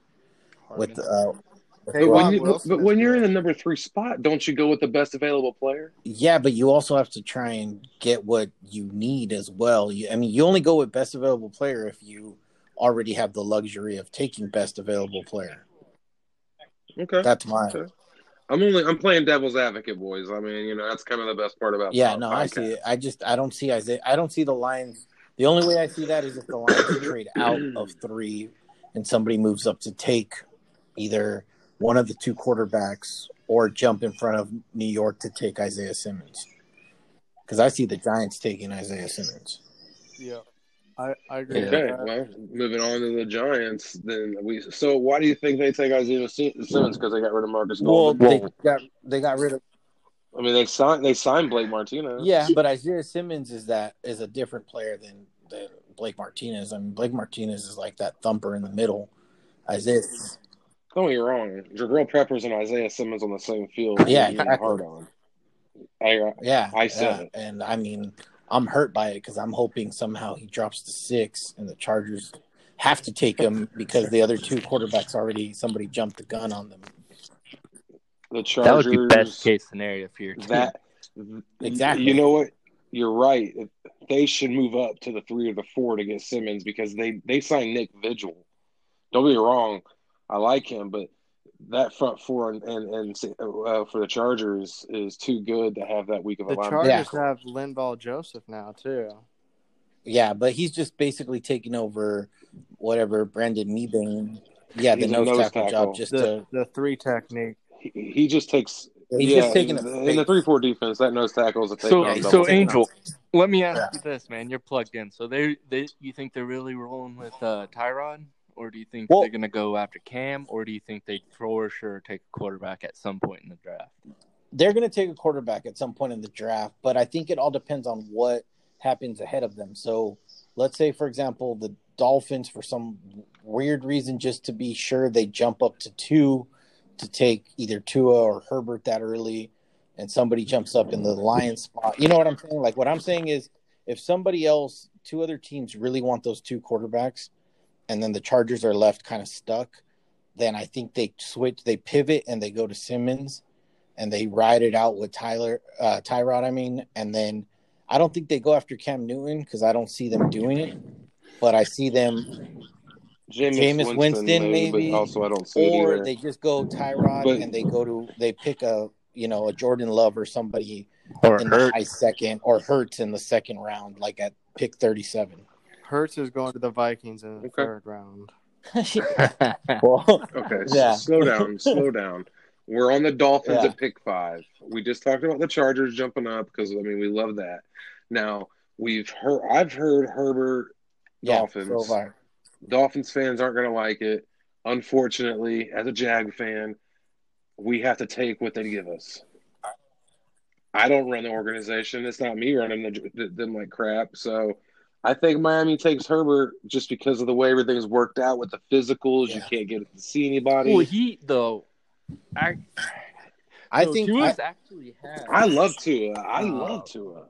With uh, with Hey, But when, you, Wilson but is when you're in the number three spot, don't you go with the best available player? Yeah, but you also have to try and get what you need as well. You, I mean, you only go with best available player if you already have the luxury of taking best available player. Okay. That's my Okay. I'm only I'm playing devil's advocate, boys. I mean, you know, that's kind of the best part about yeah. the No, I see it. I just I don't see Isaiah. I don't see the Lions. The only way I see that is if the Lions trade out of three and somebody moves up to take either one of the two quarterbacks or jump in front of New York to take Isaiah Simmons. Because I see the Giants taking Isaiah Simmons. Yeah, I, I agree. with Okay, that. well, moving on to the Giants, then we. So, why do you think they take Isaiah Simmons? Because they got rid of Markus Well, Golden. they got they got rid of I mean, they signed they signed Blake Martinez. yeah, but Isaiah Simmons is that is a different player than than Blake Martinez. I mean, Blake Martinez is like that thumper in the middle. Isaiah, Don't get me wrong. Jabril Peppers and Isaiah Simmons on the same field. Yeah, you're exactly. hard on. I, uh, yeah, I said yeah. it. and I mean, I'm hurt by it because I'm hoping somehow he drops to six, and the Chargers have to take him because the other two quarterbacks already somebody jumped the gun on them. the Chargers. That would be best case scenario for your team. That Exactly. You know what? You're right. They should move up to the three or the four to get Simmons because they they signed Nick Vigil. Don't get me wrong, I like him, but that front four and and, and uh, for the Chargers is too good to have that week of a The linebacker. Chargers have Linval Joseph now too. Yeah, but he's just basically taking over whatever Brandon Mebane. Yeah, the nose, nose tackle, tackle. job just The to the three technique. He, he just takes. He's yeah, just taking in, a in the three four defense. That nose tackle is a take So, on so double taking Angel, let me ask Yeah. you this, man. You're plugged in. So they, they, you think they're really rolling with uh, Tyrod, or do you think Well- they're gonna go after Cam, or do you think they for sure take a quarterback at some point in the draft? they're going to take a quarterback at some point in the draft, but I think it all depends on what happens ahead of them. So, let's say, for example, the Dolphins, for some weird reason, just to be sure, they jump up to two to take either Tua or Herbert that early, and somebody jumps up in the Lions spot. You know what I'm saying? Like, what I'm saying is, if somebody else, two other teams really want those two quarterbacks, and then the Chargers are left kind of stuck, then I think they switch, they pivot, and they go to Simmons and they ride it out with Tyler uh, Tyrod. I mean, and then I don't think they go after Cam Newton because I don't see them doing it, but I see them, Jameis, Jameis Winston, maybe, but also I don't see it or they just go Tyrod But- and they go to they pick a you know a Jordan Love or somebody Or in the Hurt? high second or Hurts in the second round, like at pick thirty seven. Hurts is going to the Vikings in the Okay. third round. well, Okay, s- Yeah. slow down, slow down. We're on the Dolphins Yeah. at pick five. We just talked about the Chargers jumping up because I mean we love that. Now we've heard, I've heard Herbert yeah, Dolphins so far. Dolphins fans aren't going to like it. Unfortunately, as a Jag fan, we have to take what they give us. I don't run the organization. It's not me running the, them like crap. So I think Miami takes Herbert just because of the way everything's worked out with the physicals. Yeah. You can't get to see anybody. Well, he though, I, I so think Tua's I- actually had. I love Tua. I Oh. love Tua.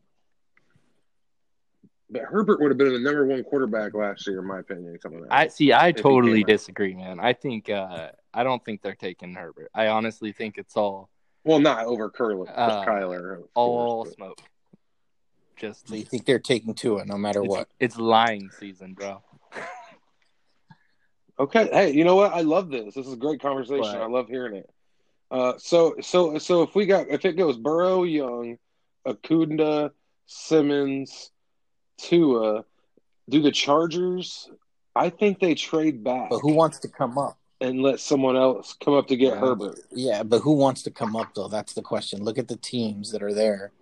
But Herbert would have been the number one quarterback last year, in my opinion, coming out. I see. I totally disagree, man. I think. uh I don't think they're taking Herbert. I honestly think it's all well, not over Curly, Uh, Kyler. all course, but- smoke. Just so you think they're taking Tua no matter it's, what. it's lying season, bro. Okay. Hey, you know what? I love this. This is a great conversation. But- I love hearing it. Uh, so so so if we got if it goes Burrow, Young, Okudah, Simmons, Tua, do the Chargers? I think they trade back But who wants to come up? and let someone else come up to get Yeah. Herbert. Yeah, but who wants to come up though? That's the question. Look at the teams that are there.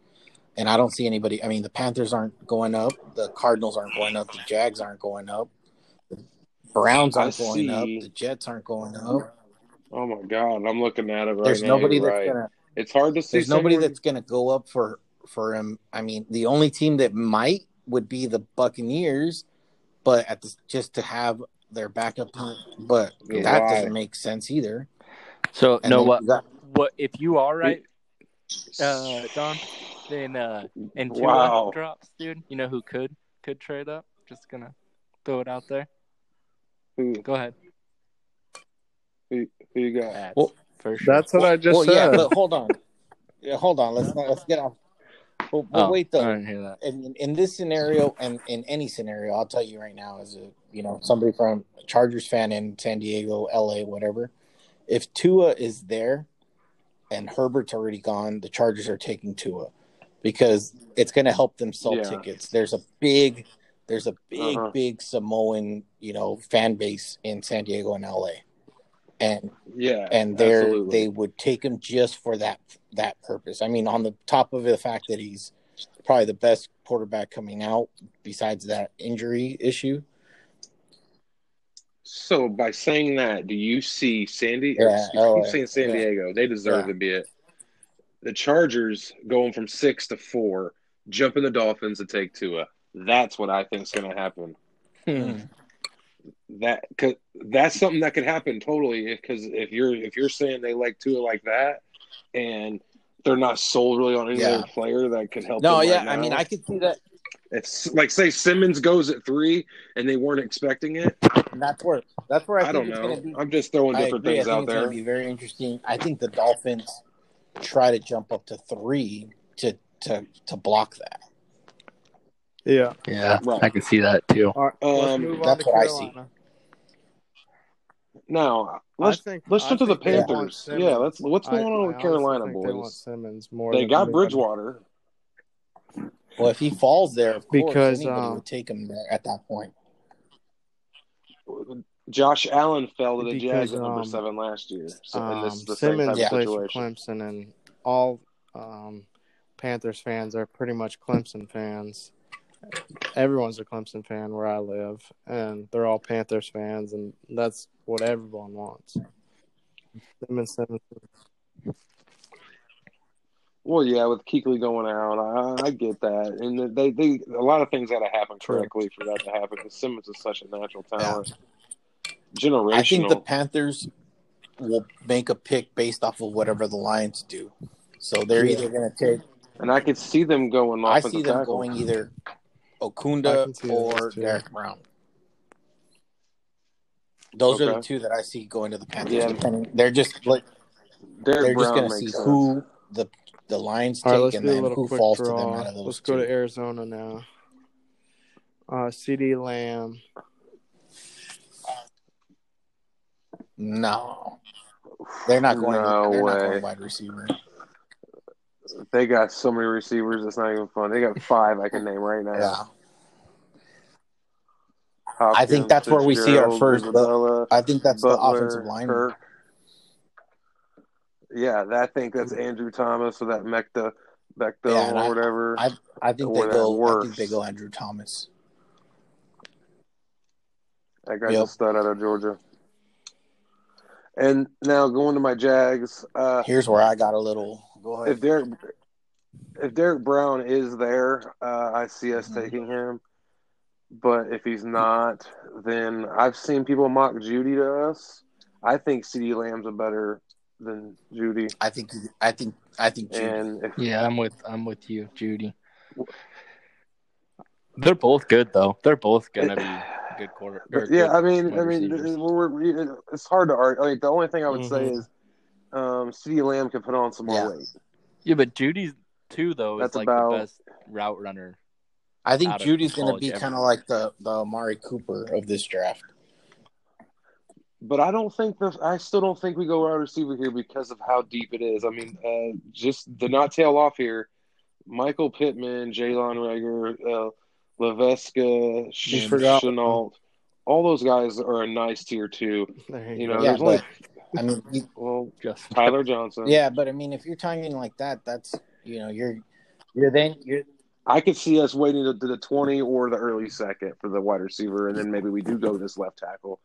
And I don't see anybody. I mean, the Panthers aren't going up. The Cardinals aren't going up. The Jags aren't going up. The Browns aren't going see. up. The Jets aren't going up. Oh my God, I'm looking at it right There's now. nobody You're that's right. gonna. It's hard to see. There's nobody someone- that's gonna go up for for him. I mean, the only team that might would be the Buccaneers, but at the, just to have their backup plan. But Yeah, that why? doesn't make sense either. So And no, what got- what if you are right, uh, Don? Then uh, and Tua Wow. drops, dude. You know who could could trade up? Just gonna throw it out there. who, Go ahead. who, who you got? That's Well, for sure. That's what I just well, said. yeah, but hold on. Yeah, hold on. Let's not, let's get off. But, but oh, wait I though. didn't hear that. in, in this scenario and in any scenario, I'll tell you right now, as a you know somebody from a Chargers fan in San Diego, LA, whatever, if Tua is there and Herbert's already gone, the Chargers are taking Tua because it's going to help them sell Yeah. tickets. There's a big, there's a big, Uh-huh. big Samoan you know fan base in San Diego and LA, and Yeah, and they're they would take him just for that that purpose. I mean, on the top of the fact that he's probably the best quarterback coming out besides that injury issue. So by saying that, do you see Sandy? Yeah, oh, yeah, saying San yeah. Diego. They deserve Yeah. to be it. The Chargers going from six to four, jumping the Dolphins to take Tua. That's what I think is going to happen. Hmm. That cause that's something that could happen totally. Because if you're if you're saying they like Tua like that, and they're not sold really on any Yeah. other player that could help. No, yeah, right I mean, I could see that. it's like say Simmons goes at three and they weren't expecting it. And that's where that's where I, I think don't it's know. Be, I'm just throwing different things out there. be very interesting. I think the Dolphins try to jump up to three to to to block that. Yeah. Yeah, Right. I can see that too. All right, let's Um, move on that's to what I see. Now I let's think, let's I jump to the think they want Panthers. Yeah, let's what's I- going on I with Carolina think They boys? Simmons more. They got. Bridgewater. Well, if he falls there, of course, Because, anybody um, would take him there at that point. Josh Allen fell to the Because, Jags at number um, seven last year. So and this Um, is the Simmons type plays for. Clemson, and all um, Panthers fans are pretty much Clemson fans. Everyone's a Clemson fan where I live, and they're all Panthers fans, and that's what everyone wants. Simmons, Simmons. Well, yeah, with Kuechly going out, I, I get that, and they they a lot of things got to happen correctly for that to happen. Because Simmons is such a natural talent, generational. I think the Panthers will make a pick based off of whatever the Lions do. So they're Yeah. either going to take. and I could see them going. I offensive see them tackle. going either Okudah can see that or. Derrick Brown. Those are the two that I see going to the Panthers. Yeah. Depending, they're just like Derek they're just going to see sense. who the the Lions All right, take let's and then who quick falls to them out of those Let's two. go to Arizona now. Uh, CeeDee Lamb. No, they're not going. No they're not way. going wide receiver. They got so many receivers. It's not even fun. They got five I can name right now. Yeah, Hopkins, I think that's where we see our first- Isabella, I think that's Butler, the offensive line. Kirk. Yeah, that, I think that's Andrew Thomas or that Mecta, Bechdel Yeah, or whatever. I I think they go. I think they go Andrew Thomas. That guy's Yep. a stud out of Georgia. And now going to my Jags. Uh, Here's where I got a little. Go ahead. if Derrick if Derrick Brown is there, uh, I see us Mhm. taking him. But if he's not, then I've seen people mock Jeudy to us. I think CeeDee Lamb's a better than Jeudy. I think. I think. I think. Jeudy. And if Yeah, I'm with I'm with you, Jeudy. They're both good though. They're both gonna be good quarter. But yeah, good I mean, I mean, receivers. we're, we're, it's hard to argue. Like the only thing I would say Mhm. is, um, CeeDee Lamb can put on some more Yeah. weight. yeah, but Jeudy's too though is That's like about- the best route runner. I think Jeudy's going to be kind of like the the Amari Cooper of this draft. But I don't think the I still don't think we go wide receiver here because of how deep it is. I mean, uh, just the not tail off here, Michael Pittman, Jalen Reagor, uh, Laviska, You forgot- Shenault, all those guys are a nice tier two. There You go. know, Yeah, there's only but I mean, you, well Just Tyler Johnson. yeah, but I mean, if you're talking like that, that's you know, you're you're then you're I could see us waiting to, to the twenty or the early second for the wide receiver, and then maybe we do go this left tackle.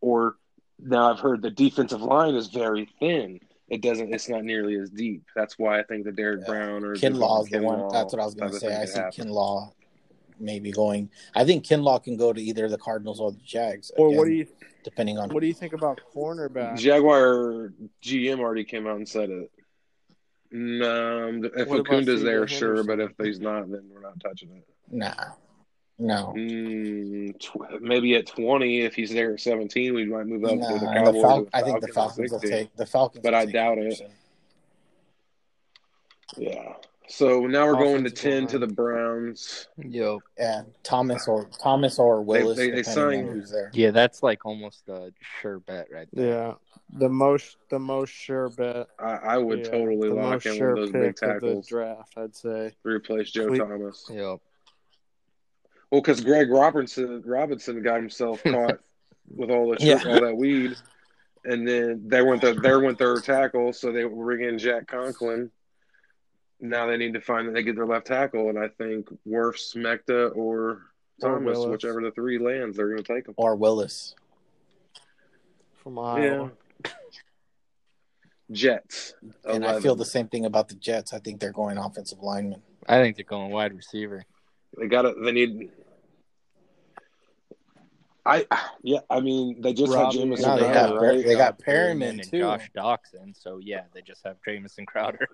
Or now I've heard the defensive line is very thin. It doesn't. It's not nearly as deep. That's why I think the Derrick Yeah. Brown or Kinlaw's the one. Kinlaw That's what I was going to say. I could see happen. Kinlaw maybe going. I think Kinlaw can go to either the Cardinals or the Jags. Or what do you depending on what do you think about cornerback? Jaguar GM already came out and said it. No, if What about Okudah's there, sure, but if he's not, then we're not touching it. nah, no. Mm, tw- maybe at twenty, if he's there at seventeen, we might move up Nah, to the the Cowboys. Fal- or the I think the Falcons Falcons will take the Falcons, But I doubt it. Yeah. So now we're going to Offensive ten to the Browns. yo, Yeah, Thomas or Thomas or Willis, they- they depending signed- who's there. yeah, that's like almost a sure bet right there. Yeah, the most the most sure bet. I, I would yeah, totally lock in sure one of those big pick the tackles draft. I'd say. replace Joe Cle- Thomas. Yo, Well, because Greg Robinson Robinson got himself caught with all the Yeah. all that weed, and then they went the there went their tackle, so they were bringing Jack Conklin. Now they need to find that they get their left tackle, and I think Worf, Smekta, or Or Thomas, Willis. whichever the three lands, they're going to take them. Or Willis. From Iowa. Jets, And I feel the same thing about the Jets. I think they're going offensive lineman. I think they're going wide receiver. They got to They need. I yeah. I mean, they just Robbie- had Jamison No, they Crowder, got right? they got Perriman Perriman and too. Josh Doctson. So yeah, they just have Jamison Crowder.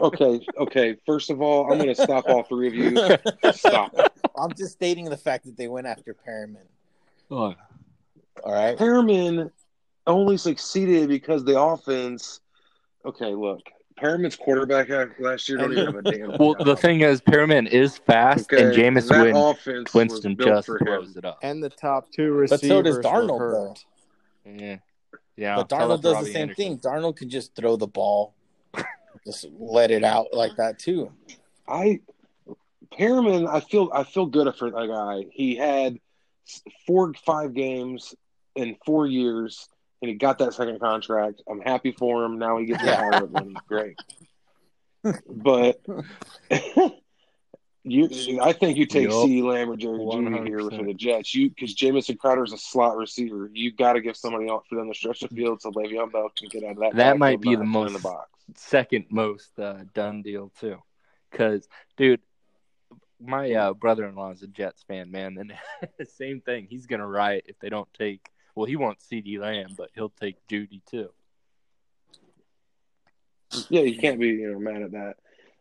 okay, okay. First of all, I'm going to stop all three of you. Stop. I'm just stating the fact that they went after Perriman. Oh, All right. Perriman only succeeded because the offense. Okay, look, Perriman's quarterback last year don't even have a damn. well, job. the thing is, Perriman is fast, Okay, and Jameis that Win- offense Winston just for him. blows it up. And the top two receivers, But so does were Darnold, Yeah, yeah. But tell Darnold does Robbie the same Anderson. thing. Darnold can just throw the ball, just let it out like that too. I Perriman, I feel I feel good for that guy. He had four five games in four years, and he got that second contract. I'm happy for him. Now he gets Yeah. retirement money. Great, but you, I think you take Yup. C. Lamb or Jerry Jeudy here for the Jets. You because Jamison Crowder is a slot receiver. You got to give somebody else for them to stretch the field so Le'Veon Bell can get out of that. That might be the most- the box. second most uh, done deal too. Because, dude, my uh, brother-in-law is a Jets fan, man, and same thing. He's gonna riot if they don't take. Well, he wants CeeDee Lamb, but he'll take Jeudy too. Yeah, you can't be you know mad at that.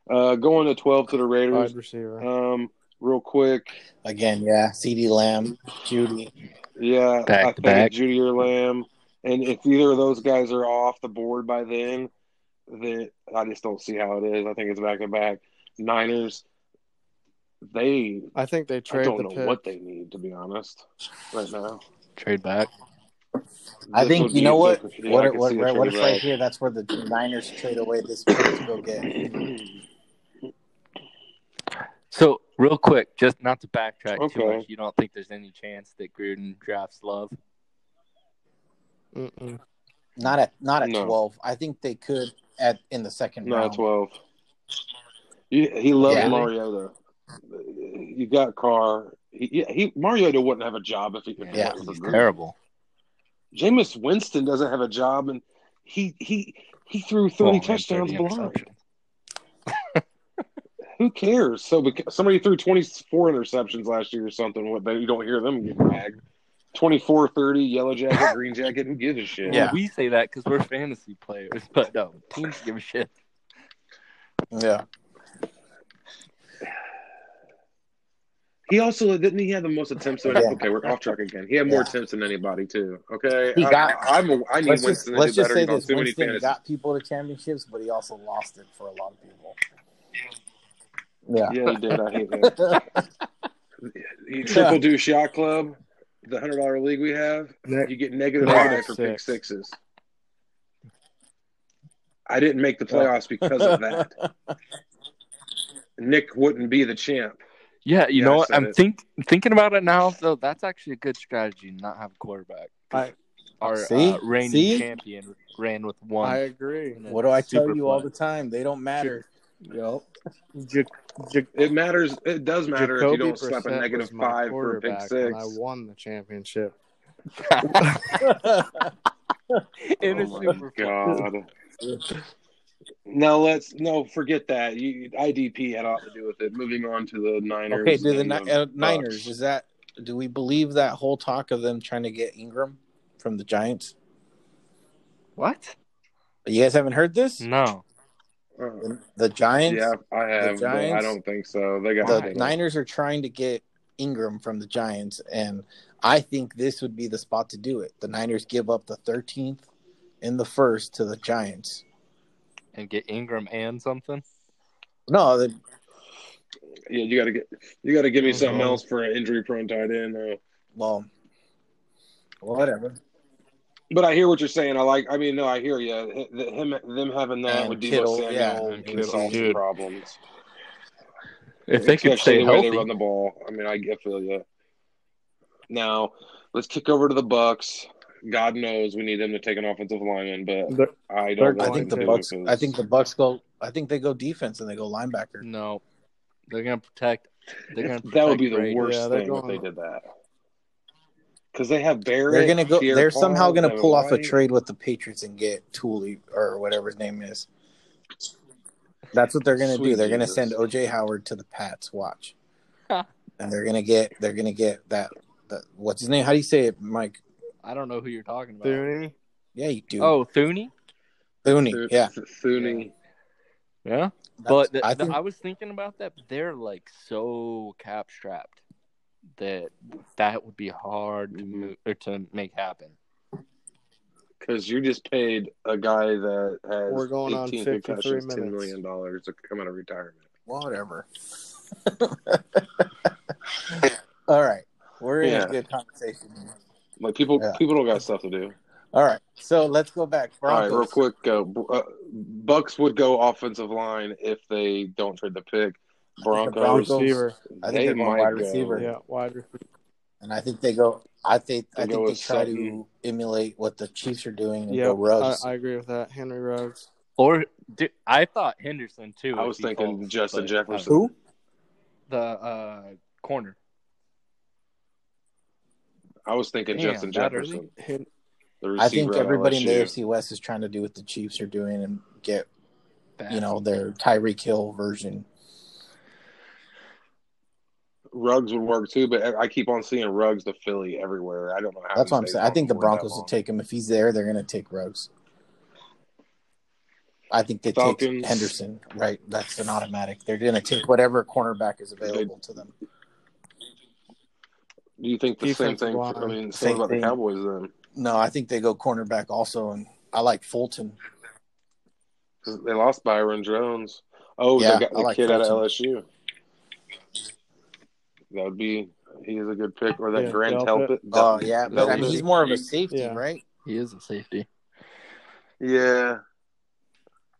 Uh, going to twelve to the Raiders. Wide receiver. Um, real quick, Again, yeah. C.D. Lamb, Jeudy. yeah, Back I to think back. Jeudy or Lamb, and if either of those guys are off the board by then, then I just don't see how it is. I think it's back to back. Niners, they I think they I trade don't the know pick. what they need to be honest right now. Trade back. I think you know a what? pick- yeah, what can what, what, what trade it's right here. That's where the Niners trade away this pick to go get. So, real quick, just not to backtrack too much. You don't think there's any chance that Gruden drafts Love? Mm-mm. Not at not at No. twelve. I think they could at in the second No, round. twelve. He, he loves Yeah. Mariota. You got Carr. He, yeah, he Mariota wouldn't have a job if he if it Yeah, he's terrible. Jameis Winston doesn't have a job, and he he he threw thirty Well, touchdowns 30 blind. Who cares? So beca- somebody threw twenty four interceptions last year or something. What you don't hear them get tagged. 24, 30, yellow jacket, green jacket. Who gives a shit? Yeah. Well, we say that because we're fantasy players, but no, teams give a shit. Yeah. He also didn't he have the most attempts? Of Yeah. Okay, we're off track again. He had more Yeah. attempts than anybody too. Okay, He I, got- I, am a, I need Let's just, Winston to let's do just better. say He's this: too many Winston fantasies. got people to championships, but he also lost it for a lot of people. Yeah. Yeah, he did. I hate him. He triple do shot club, the hundred dollar league we have. Nick, You get negative Five, negative for pick sixes. I didn't make the playoffs because of that. Nick wouldn't be the champ. Yeah, you Yeah, know what? I'm it. think thinking about it now, though. That's actually a good strategy. Not have a quarterback. 'Cause I- Our See? uh, reigning See? champion ran with one. I agree. What do I tell super you all the time? They don't matter. Yep. J- J- It matters. It does matter if you Jacoby don't slap a Brissett negative was my five for a pick six. I won the championship. It is oh my super god. No, let's no forget that. You, IDP had a lot to do with it. Moving on to the Niners. okay, do the and uh, Niners is that? Do we believe that whole talk of them trying to get Engram from the Giants? What? You guys haven't heard this? No. Uh, The, the Giants, yeah, I have, but I Giants- don't think so. They got the. Niners are trying to get Engram from the Giants, and I think this would be the spot to do it. The Niners give up the 13th in the first to the Giants. And get Engram and something. No, the, Yeah, you got to get you got to give me something Mhm. else for an injury prone tight end. Uh, well, whatever. but I hear what you're saying. I like. I mean, no, I hear you. Him, them having that And with Deebo Kittle, Samuel yeah, would and Kittle, solve some dude. problems. If they could Especially stay the healthy. they run the ball. I mean, I, I feel you. Now, let's kick over to the Bucks. God knows we need them to take an offensive lineman, but They're- I don't. I think the Bucks. because- I think the Bucks go. I think they go defense and they go linebacker. No. They're gonna protect. They're gonna. that would be the Brady. worst Yeah, they're thing if going- they did that. Because they have Barrett. They're gonna go. Pierre They're Paul, somehow gonna Devin pull off a trade with the Patriots and get Tooley or whatever his name is. That's what they're gonna Sweet do. They're gonna send OJ Howard to the Pats. Watch, and they're gonna get. They're gonna get that. that what's his name? How do you say it, Mike? I don't know who you're talking about. Thuney. Yeah, you do. Oh, Thuney. Thuney. Thu- Yeah, Thu- Yeah. That's- But th- I th- think I was thinking about that. They're like so cap strapped that that would be hard to Mhm. move or to make happen. Because you just paid a guy that has We're going 18 53 concussions, 10 minutes. million dollars to come out of retirement. whatever. All right, we're in a good conversation. Here. Like people, Yeah. people don't got stuff to do. All right, so let's go back. All right, real quick. Uh, uh, Bucks would go offensive line if they don't trade the pick. Broncos, Broncos- receiver. I think they they're going might wide go. receiver. Yeah, wide receiver. And I think they go. I think They I think they with try to emulate what the Chiefs are doing and Yeah, go Ruggs. I, I agree with that. Henry Ruggs. Or dude, I thought Henderson too. I was thinking false, Justin Jefferson. uh, Who? the uh, corner. I was thinking Damn, Justin Jefferson. Hen- The I think everybody in the AFC West is trying to do what the Chiefs are doing and get Bad. you know their Tyreek Hill version. Ruggs would work too, but I keep on seeing Ruggs to Philly everywhere. I don't know how. That's he what I'm stays saying. I think the Broncos will take him if he's there. They're going to take Ruggs. I think they Falcons. take Henderson. Right, that's an automatic. They're going to take whatever cornerback is available to them. Do you think the Defensive same thing? line. I mean, Same same about thing. the Cowboys then, No, I think they go cornerback also, and I like Fulton. they lost Byron Jones. Oh, Yeah, they got the like kid out of LSU. That would be. He is a good pick. Or that Yeah, Grant Delpit. Telpit. Oh yeah, but I mean he's more of a safety, Yeah. right? he is a safety. Yeah,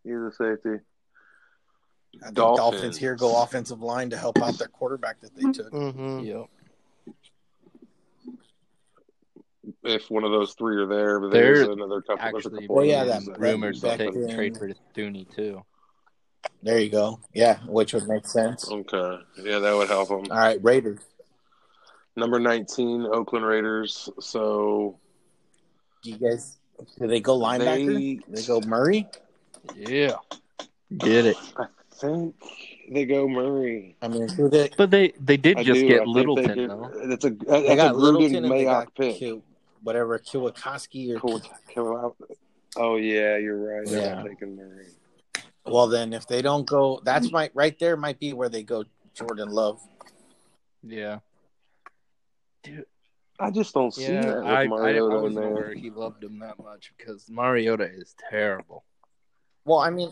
he's a safety. I think Dolphins. Dolphins. here go offensive line to help out their quarterback that they took. hmm Yep. If one of those three are there, but there's They're another couple. there's a Actually, couple Well, yeah, others that- that- rumored to back take then- trade for Thuney too. There you go. Yeah, which would make sense. Okay, yeah, that would help them. All right, Raiders. Number 19, Oakland Raiders. So Do you guys? Do they go linebacker? They- They, go Murray. Yeah. Get it. I think they go Murray. I mean, who they? But they they did I just do. Get think Littleton they though. could- That's a They got a Littleton Gruden and they got Mayock pick. Kill, whatever Kwiatkoski or. Cool. Come. Oh yeah, you're right. They're Yeah. taking Murray. Well, then if they don't go, that's my right there might be where they go Jordan Love. Yeah. Dude, I just don't see Yeah, that with I, I, I Mariota in wasn't there. aware he loved him that much because Mariota is terrible. Well, I mean,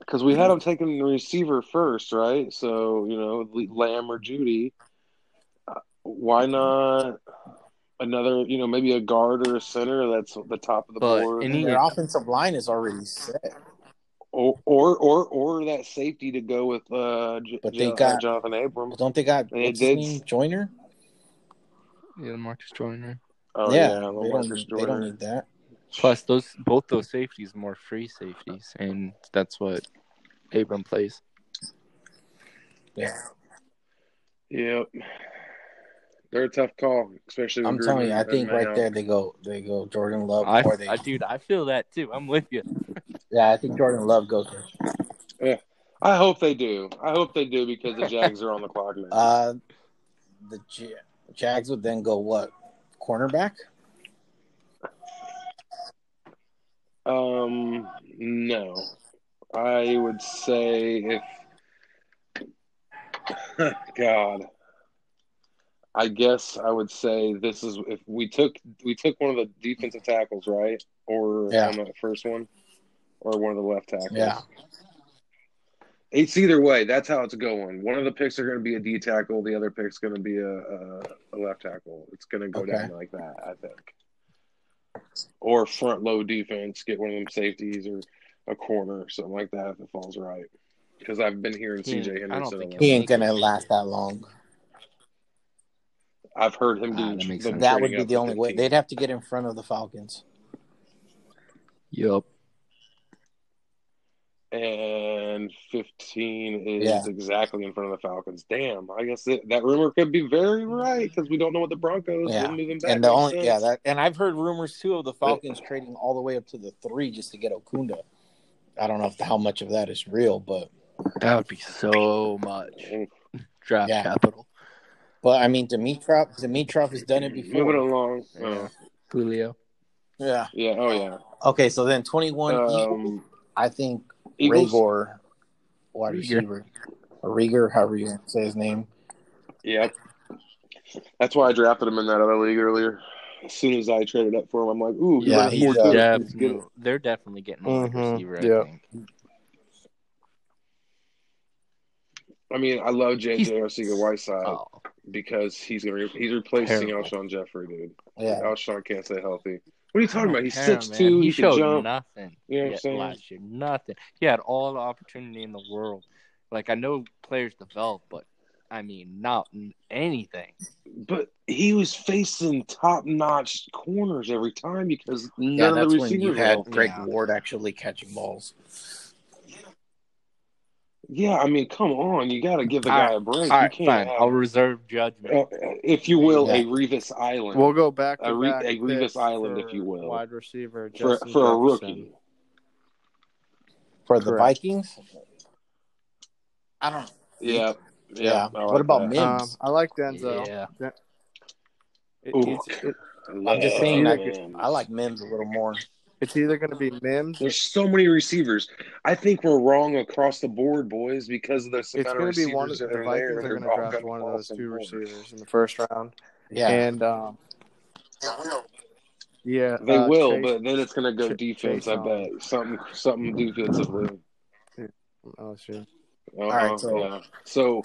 Because we had him taking the receiver first, right? So you know, Lamb or Jeudy. Uh, Why not another? You know, maybe a guard or a center that's the top of the But board, any- their offensive line is already set. or, or or or that safety to go with uh, J- But they Jo- got- Johnathan Abram. Don't they got They did- name? Joyner? Yeah, Marcus Joyner. Oh yeah, yeah, they, don't, need- they don't need that. Plus, those both those safeties are more free safeties, and that's what Abram plays. Yeah, Yep. They're a tough call, especially. I'm telling you, I think right Mayock. there they go they go Jordan Love I, or they I, dude, I feel that too. I'm with you. yeah I think Jordan Love goes. Yeah, I hope they do. I hope they do because the Jags are on the clock now. Uh, the J- Jags would then go what cornerback? Um, no, I would say if God, I guess I would say this is if we took we took one of the defensive tackles, right, or Yeah. on the first one, or one of the left tackles. Yeah. It's either way. That's how it's going. One of the picks are going to be a D tackle. The other pick's going to be a, a, a left tackle. It's going to go Okay. down like that, I think. Or front low defense, get one of them safeties or a corner, something like that if it falls right. Because I've been hearing hmm, Yeah, CJ I Henderson. think a lot. He ain't gonna last that long. I've heard him Ah, do that makes sense. That would be the only way. 15. They'd have to get in front of the Falcons. Yep. and 15 is Yeah. exactly in front of the Falcons. Damn, I guess it, that rumor could be very right because we don't know what the Broncos Yeah. will moving back. And the only sense. yeah that and I've heard rumors too of the Falcons trading all the way up to the three just to get Okudah. I don't know if how much of that is real, but That would be so much draft Yeah. capital. But I mean Dimitroff Dimitroff has done it before. Moving before. along. Yeah. Oh, Julio. Yeah. yeah. Oh yeah. Okay, so then twenty one Um, I think Eagles. Reagor wide Rieger. receiver. Or Rieger, however you say his name. Yep. That's why I drafted him in that other league earlier. As soon as I traded up for him, I'm like, ooh, he Yeah, he's, more uh, too. Yeah, He's good. they're definitely getting a wide Mhm, receiver. I yeah. think. I mean, I love JJ He's- Arcega Whiteside Oh, because he's gonna he's replacing Terrible. Alshon Jeffery, dude. Yeah. Alshon can't stay healthy. What are you talking about? He's six two. He He, showed jump. nothing. You know what I'm saying? last year, nothing. He had all the opportunity in the world. Like I know players develop, but I mean, not anything. But he was facing top notch corners every time because none Yeah, of that's the when you receivers had healthy. Greg Yeah. Ward actually catching balls. Yeah, I mean, come on, you got to give the All guy right, a break. All you right, can't fine. have, I'll reserve judgment. uh, if you will, a Yeah. Revis Island We'll go back to A Re- back a Revis Island, if you will. Wide receiver for for a rookie. For the Correct. Vikings? I don't Yeah, Yeah. yeah. I What about that. Mims? Um, I like Denzel. Yeah. It- Ooh. it's, it- I'm just saying Love that I like Mims a little more. It's either going to be Mims. There's so many receivers. I think we're wrong across the board, boys, because of the It's amount of going to be one of receivers the that are there. Vikings are They're going to draft gonna one of those two points. receivers in the first round. Yeah. And um, yeah, They uh, will, Chase- but then it's going to go defense. Chase I Young. bet something, something defensively. Oh shit. Uh-huh, right, so- yeah. So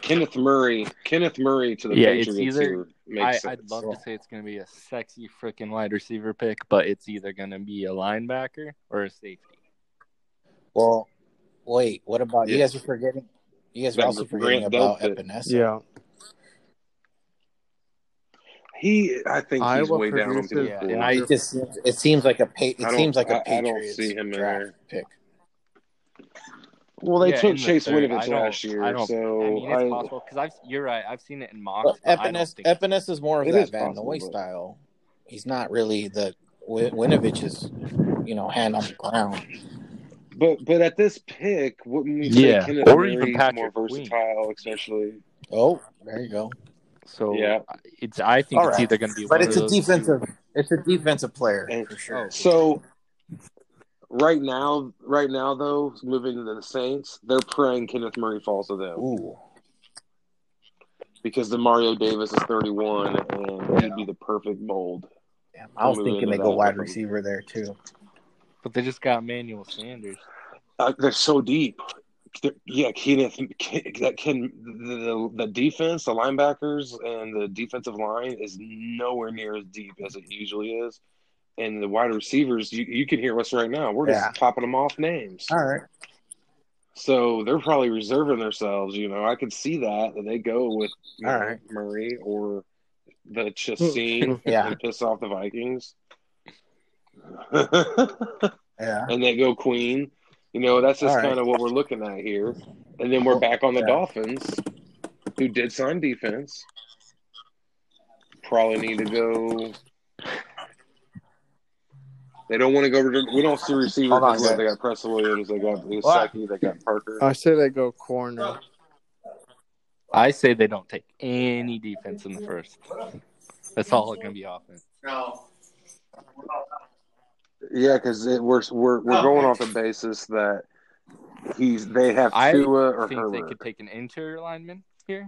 Kenneth Murray, Kenneth Murray to the Yeah, it's Patriots either- here makes I, sense. I'd love to say it's going to be a sexy freaking wide receiver pick, but it's either going to be a linebacker or a safety. Well, wait, what about you guys are forgetting you guys are also forgetting about Delpit. Epenesa. Yeah. He, I think he's Iowa way down on produces- people's Yeah, and I- It just seems it seems like a pa- it I don't- seems like a I- I don't see him in draft there. pick. Well, they Yeah, took in the Chase. Winovich last year, I don't- so I mean, it's I, possible because I've you're right. I've seen it in mocks. Well, but I don't Epiness, think Epiness is more of It that is Van Noy style. He's not really the Win- Winovich is, you know, hand on the ground. but but at this pick, wouldn't we say Yeah, Kenneth or even Murray's more Patrick Queen. versatile, especially? Oh, there you go. so. Yeah. it's. I think All it's right. either going to be. But one it's of a those defensive. It's a defensive player And- for sure. Oh. So right now, right now though, moving to the Saints, they're praying Kenneth Murray falls to them Ooh, because Demario Davis is 31 and he'd be the perfect mold. damn, I was Moving thinking they go wide different- receiver there too. But they just got Emmanuel Sanders. Uh, they're so deep. They're- yeah, Kenneth, that can the, the the defense, the linebackers, and the defensive line is nowhere near as deep as it usually is. And the wide receivers, you, you can hear us right now. We're just Yeah. popping them off names. All right. So they're probably reserving themselves. You know, I could see that that they go with you All know, right. Murray or the Chaisson Yeah. and piss off the Vikings, Yeah. and they go Queen. You know, that's just All right. kind of what we're looking at here. And then we're back on the Yeah. Dolphins, who did sign defense. Probably need to go. They don't want to go. We don't see receivers. On, because. They got Preston Williams. They got What? They got Parker. I say they go corner. I say they don't take any defense in the first. That's all going to be offense. No. Yeah, because we're we're we're Oh, going okay. off the basis that he's they have I or think they could take an interior lineman here,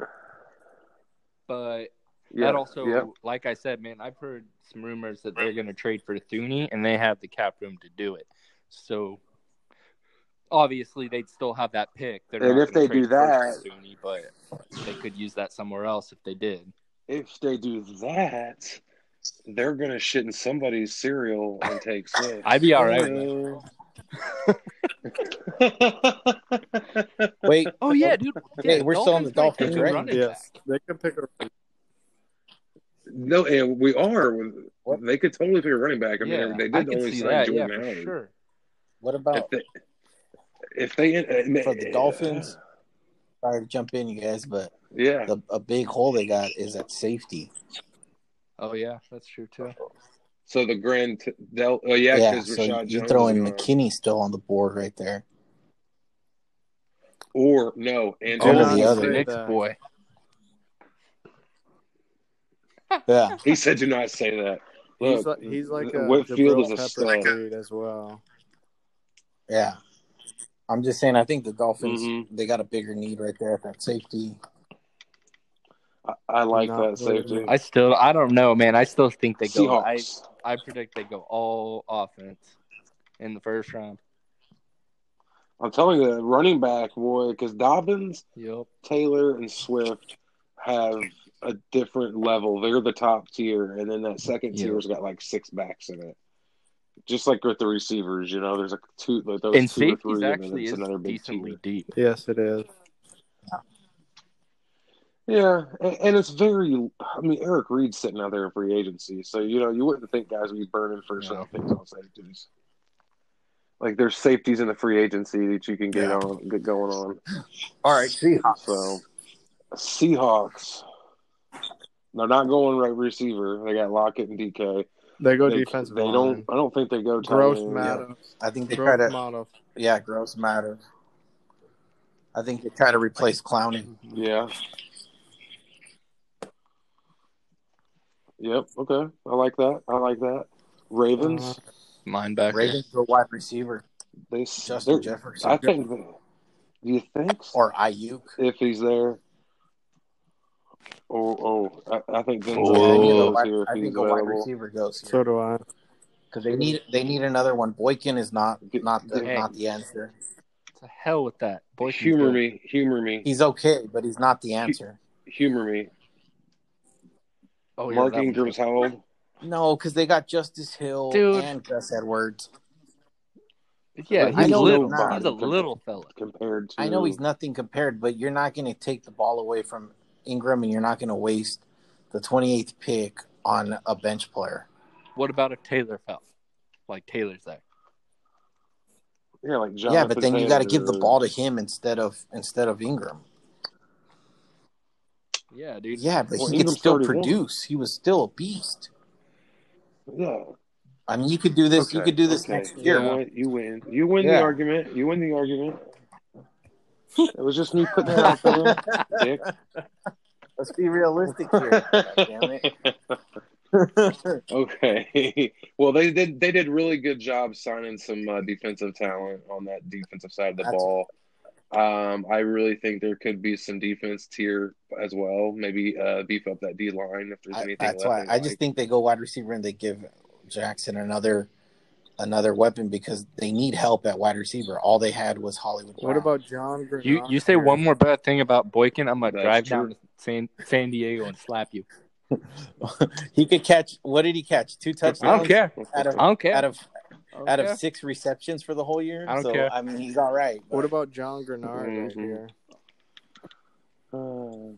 but yeah, that also, yeah. like I said, man, I've heard some rumors that they're going to trade for Thuney, and they have the cap room to do it. So obviously, they'd still have that pick. They're And if they do that- Thuney, but they could use that somewhere else if they did. If they do that, they're gonna shit in somebody's cereal and take Swift. I'd be all right with that. Wait. Oh yeah, dude. Hey, we're still on the Dolphins Dolphins, might take a right? Yes, back. they could pick a. no, and we are. What? They could totally pick a running back. I mean, Yeah, they did can only see sign that. Jordan Yeah, for Howard. sure. What If about they, if they uh, for the uh, Dolphins? Sorry to jump in, you guys, but yeah, the, a big hole they got is at safety. Oh yeah, that's true too. So the Grand T- Del, oh yeah, Yeah, so Reshad you're Jones throwing is gone. McKinney still on the board right there. or no, and Or not the other. say Nick's boy. Yeah, He said, "Do not say that." He's like he's like a Whitfield is a stud. breed as well. yeah. I'm just saying. I think the Dolphins Mhm. they got a bigger need right there at that safety. I, I like Not that safety. really. I still, I don't know, man. I still think they go. I, I predict they go all offense in the first round. I'm telling you, running back boy, because Dobbins, Yep. Taylor, and Swift have a different level. They're the top tier, and then that second Yeah. tier's got like six backs in it. Just like with the receivers, you know, there's like two, like those And two or safeties three, and then actually it's is another big decently tier. deep. Yes, it is. Yeah, and, and it's very. I mean, Eric Reid's sitting out there in free agency, so you know you wouldn't think guys would be burning first No. round picks on safeties. Like there's safeties in the free agency that you can get Yeah. on, get going on. All right, Seahawks. So Seahawks, they're not going right receiver. They got Lockett and DK. They go They, defensive they line. don't. I don't think they go. tight Gross end. matter. I think they try to. matter. Yeah, Gross-Matos. I think they try to replace Clowney. Yeah. Yep. Okay. I like that. I like that. Ravens. Uh, Linebacker. Ravens go wide receiver. they Justin they're- Jefferson. I think. Do you think or Aiyuk. if he's there? Oh, oh, I, I think Denzel Oh. I think, a goes wide, here I think a wide receiver goes here so do I. because they need they need another one. Boykin is not not the Hey. not the answer. To hell with that. Boy, Humor me, humor me, He's okay, but he's not the answer. humor me. Oh, yeah, Mark Ingram's how old? No, because they got Justice Hill Dude. and Gus Edwards. Yeah, But he's I know little. He's a little fella. compared to. I know he's nothing compared, but you're not going to take the ball away from Ingram, and you're not going to waste the 28th pick on a bench player. What about if Taylor fell? Like Taylor's there. Yeah, like Jonathan yeah, but then you got to give the ball to him instead of instead of Ingram. Yeah, dude. Yeah, but Well, he could still 31. produce. He was still a beast. Yeah. I mean, you could do this. You could do this okay. next You year. win. You win. You win Yeah. the argument. You win the argument. It was just me putting that out there, dick. Let's be realistic here. damn it. Okay. well, they did. They did really good job signing some uh, defensive talent on that defensive side of the That's- ball. Um, I really think there could be some defense tier as well. Maybe uh, beef up that D line if there's I, anything. that's left why I just think they go wide receiver and they give Jackson another another weapon because they need help at wide receiver. All they had was Hollywood. What Brown. about John Greenard? You you say one more bad thing about Boykin, I'm gonna That's drive true. down to San San Diego and slap you. he could catch? What did he catch? Two touchdowns. I don't care. Out of I don't care. out of I don't out of six receptions for the whole year. I don't so, care. I mean, he's all right. but- What about John Greenard right Mhm. here? Uh,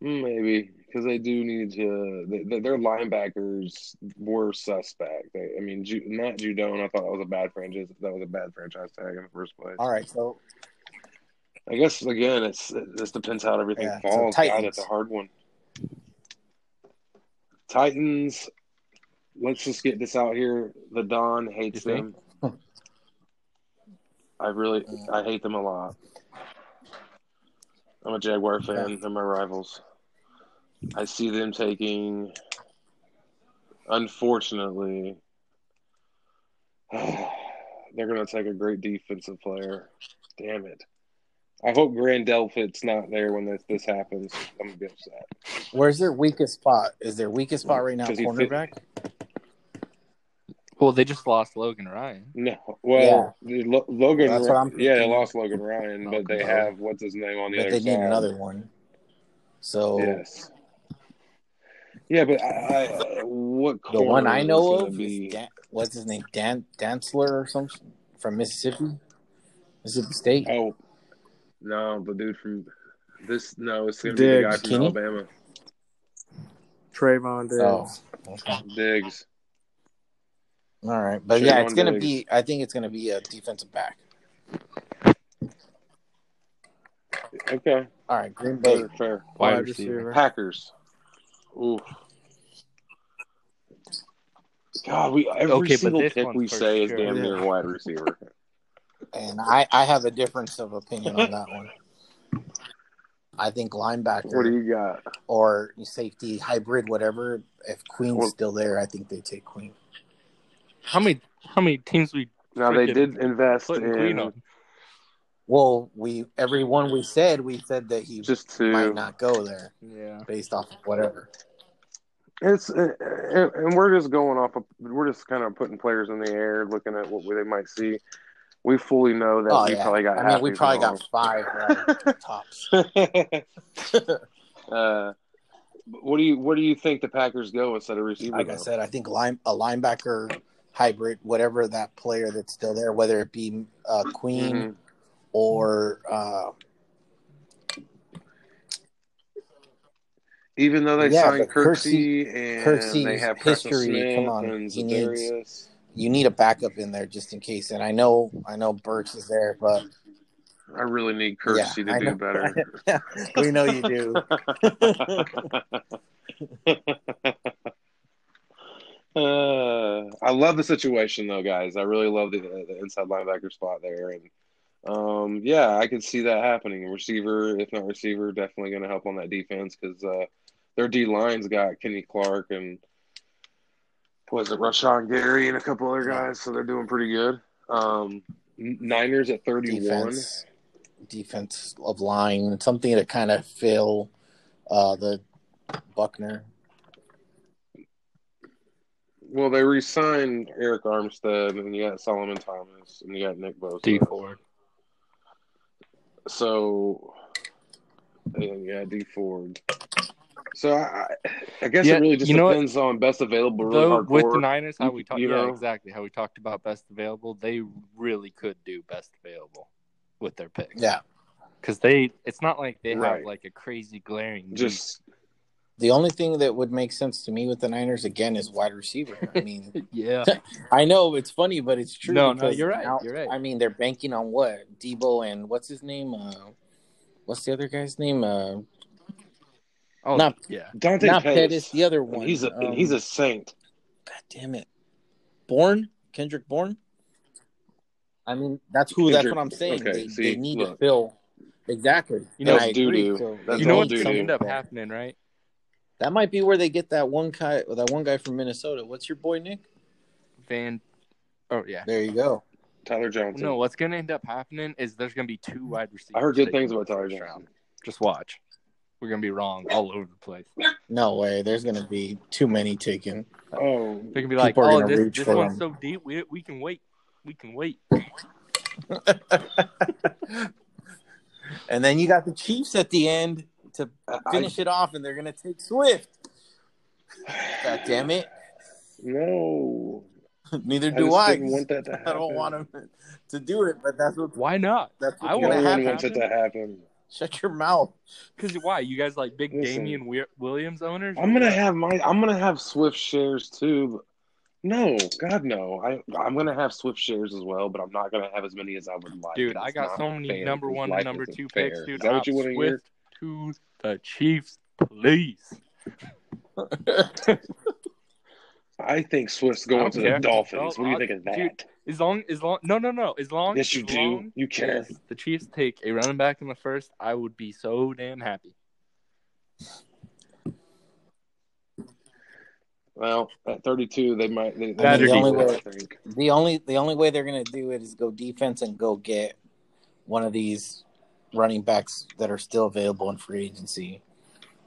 maybe because they do need to. They, their linebackers were suspect. They, I mean, Ju, Matt Judon, I thought that was a bad franchise. That was a bad franchise tag in the first place. all right? So I guess again, it's it just depends how everything Yeah, so falls. God, Titans. that's a hard one. Titans. Let's just get this out here. The Don hates You think? them. I really, I hate them a lot. I'm a Jaguar fan. They're my rivals. I see them taking, unfortunately, they're going to take a great defensive player. Damn it. I hope Grant Delpit's not there when this, this happens. I'm going to be upset. where's their weakest spot? Is their weakest spot right now he fit- cornerback? Well, they just lost Logan Ryan. No. Well, Lo- Logan, That's what I'm yeah, they lost Logan Ryan, but they have, what's his name on the But other they need another one. So Yes. Yeah, but I, I, what the one I know of be- is Dan, what's his name? Dan Dantzler or something from Mississippi, Mississippi State. Oh, no, the dude from this. No, it's gonna be the guy from Kenny? Alabama, Trevon oh, Diggs. Oh, okay. Diggs. All right, but yeah, it's gonna Diggs. be. I think it's gonna be a defensive back. Okay, All right, Green Bay. fair, fair. Wide Wide receiver. receiver. Packers. Ooh. God, we every Okay, single this pick we for say is damn near Yeah. wide receiver. And I, I have a difference of opinion on that one. I think linebacker What do you got? or safety hybrid, whatever. If Queen's Well- still there, I think they take Queen. How many how many teams we Now they did invest putting Queen in on? Well, we everyone we said we said that he just to might not go there Yeah. based off of whatever. It's uh, and, and we're just going off of we're just kind of putting players in the air, looking at what they might see. We fully know that Oh we yeah, probably got. I half mean we probably wrong. got five right, tops. uh, what do you what do you think the Packers go instead of receiver? Like I said, I think line a linebacker hybrid, whatever that player that's still there, whether it be uh, Queen Mhm. Or uh, even though they Yeah, signed Kirksey and Kirksey's they have history, Smith come on, he needs- you need a backup in there just in case. And I know I know Burks is there, but I really need yeah, Kirksey I to do know. better. we know you do. Uh, I love the situation though, guys. I really love the, the inside linebacker spot there, and um, yeah, I could see that happening. Receiver, if not receiver, definitely going to help on that defense because uh, their D line's got Kenny Clark and was it Rashan Gary and a couple other guys, so they're doing pretty good. Um, Niners at thirty-one. defense, defense of line, something to kind of fill uh, the Buckner. Well, they re-signed Arik Armstead, and you got Solomon Thomas, and you got Nick Bosa. Dee Ford. So, and yeah, Dee Ford. So I, I guess Yeah, it really just you know what? depends on best available, really Though hardcore. with the Niners, how we talked, yeah, know? exactly how we talked about best available. They really could do best available with their picks. Yeah, because they, it's not like they have like a crazy glaring. need. just The only thing that would make sense to me with the Niners again is wide receiver. I mean, Yeah. I know it's funny, but it's true. No, no, you're right, now- you're right. I mean, they're banking on what Deebo and what's his name? Uh, what's the other guy's name? Uh, Oh, Not- yeah. Dante not Pettis. Pettis, the other one. And he's a Um, he's a saint. God damn it, Bourne Kendrick Bourne. I mean, that's who. that's what I'm saying. okay, they, see, they need to fill exactly. You know- I That's agree. doo-doo. So That's You know what's doo-doo. going to end up happening, right? That might be where they get that one guy. That one guy from Minnesota. What's your boy Nick? Van. Oh yeah. There you go. Tyler Johnson. No, what's going to end up happening is there's going to be two wide receivers. I heard good things about Tyler first Johnson. round. Just watch. We're going to be wrong all over the place. No way. There's gonna be too many taken. Oh, They can be like, People "Oh, gonna this, this one's him. so deep. We we can wait. We can wait." and then you got the Chiefs at the end to uh, I, finish it off, and they're gonna take Swift. God damn it! no. Neither do just I. didn't want that to happen. I don't want him to do it, but that's what Why not? that's what's I wanna one have happen. wants it to happen. Shut your mouth. Because why? You guys like big Listen. Damien Williams owners? I'm gonna have my. I'm gonna have Swift shares too. No, God no. I I'm gonna have Swift shares as well, but I'm not gonna have as many as I would like. Dude, It's I got so many fair. number one Life and number two fair. picks, dude. Is that what you want to hear? Swift to the Chiefs, please. I think Swift's going to care. the Dolphins. Oh, what do you I'll- think of that? dude, As long, as long, no, no, no. As long, yes, you as do. long You care. as the Chiefs take a running back in the first, I would be so damn happy. Well, at 32, they might. They, they That might or do defense. it, I think. The only the only way they're gonna do it is go defense and go get one of these running backs that are still available in free agency.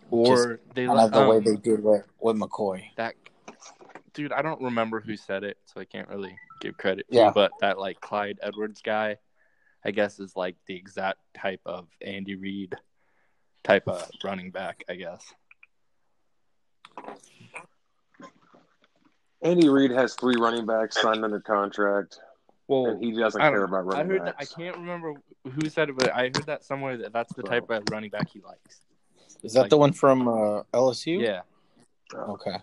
Or they Kind let of the way um, they did with, with McCoy. that dude. I don't remember who said it, so I can't really give credit. To, Yeah. but that like Clyde Edwards guy, I guess is like the exact type of Andy Reid type of running back. I guess. Andy Reid has three running backs signed under contract, Well, and he doesn't care don't- about I running heard that. I can't remember who said it, but I heard that somewhere that that's the type of running back he likes. Is that Like- the one from uh, LSU? Yeah. Okay.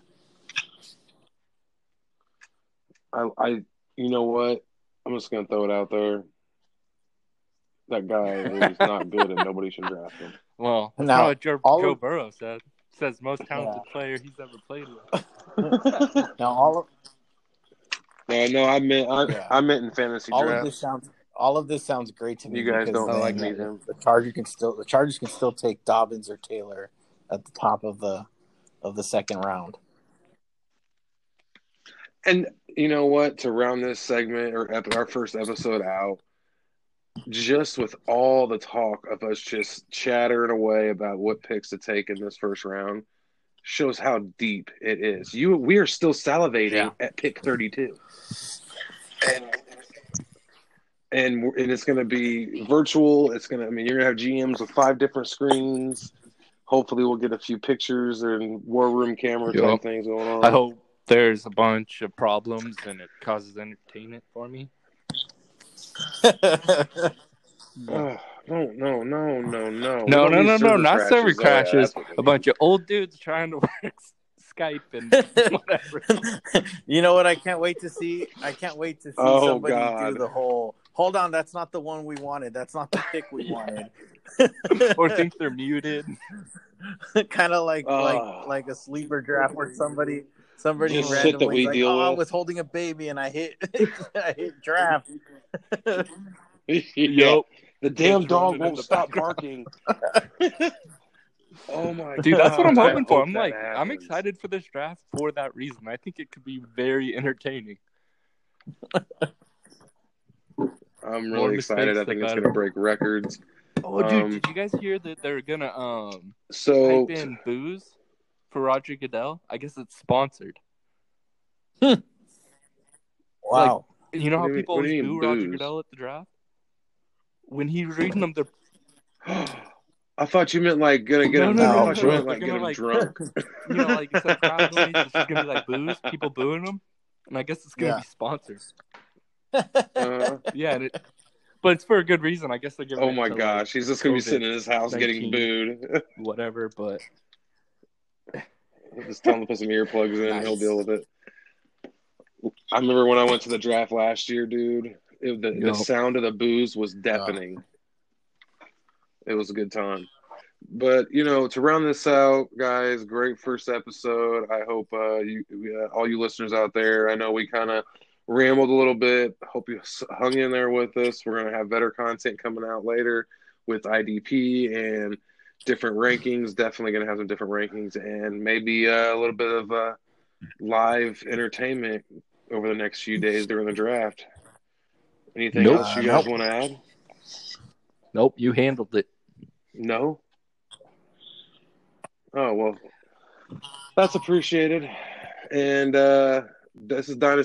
I, I, you know what? I'm just gonna throw it out there. That guy is not good, and nobody should draft him. Well, that's Now, not what Joe, all Joe of- Burrow said. Says most talented player he's ever played with. Now all of No, no, I meant I, Yeah. I meant in fantasy all of draft. this sounds all of this sounds great to me. You guys don't like me, then. The Chargers can still the Chargers can still take Dobbins or Taylor at the top of the of the second round. And you know what? To round this segment or ep- our first episode out, just with all the talk of us just chattering away about what picks to take in this first round, shows how deep it is. You, we are still salivating Yeah. at pick thirty-two, and and and it's going to be virtual. It's going to. I mean, you're going to have GMs with five different screens. Hopefully, we'll get a few pictures and war room camera type things going on. I hope there's a bunch of problems and it causes entertainment for me. Ugh, no, no, no, no, no. We No, no, no, no, not server Oh, yeah, crashes. Uh, that's A bunch of old dudes trying to work Skype and whatever. you know what? I can't wait to see. I can't wait to see Oh, somebody God. do the whole. Hold on, that's not the one we wanted. That's not the pick we wanted. or think they're muted. kind of like Oh. like ah. like a sleeper draft where somebody somebody Just shit that randomly we like, deal oh, I was holding a baby and I hit I hit draft. yeah. Yup. The damn Kids dog won't stop barking. oh my Dude, that's what I'm God, I hoping for. I'm that like, I'm excited for this draft for that reason. I think it could be very entertaining. I'm More really excited. I think it's going to break records. Oh, dude, Um, did you guys hear that they're gonna um So, type in booze for Roger Goodell? I guess it's sponsored. Wow. You know how do people what do always boo mean Roger? Goodell at the draft? When he's reading them, they're I thought you meant like gonna get No, him. no, no, I thought you no, meant like get gonna, him like- drunk. you know like instead of crowd noise, it's just gonna be like boos, people booing them, and I guess it's gonna Yeah. be sponsored. Uh, Yeah, and it, but it's for a good reason. I guess they're giving. oh it my to, like, gosh, he's just gonna be sitting in his house getting booed. whatever. But Just tell him to put some earplugs in. He'll deal with it. I remember when I went to the draft last year, dude. It, the, the sound of the boos was deafening. It was a good time. But you know, to round this out, guys, great first episode. I hope uh, you, uh, all you listeners out there. I know we kind of rambled a little bit. Hope you hung in there with us. We're gonna have better content coming out later with IDP and different rankings. Definitely gonna have some different rankings and maybe uh, a little bit of uh, live entertainment over the next few days during the draft. Anything Nope. else you Uh, guys nope. want to add? Nope, you handled it. No. Oh well, that's appreciated. And uh, this is Dynasty.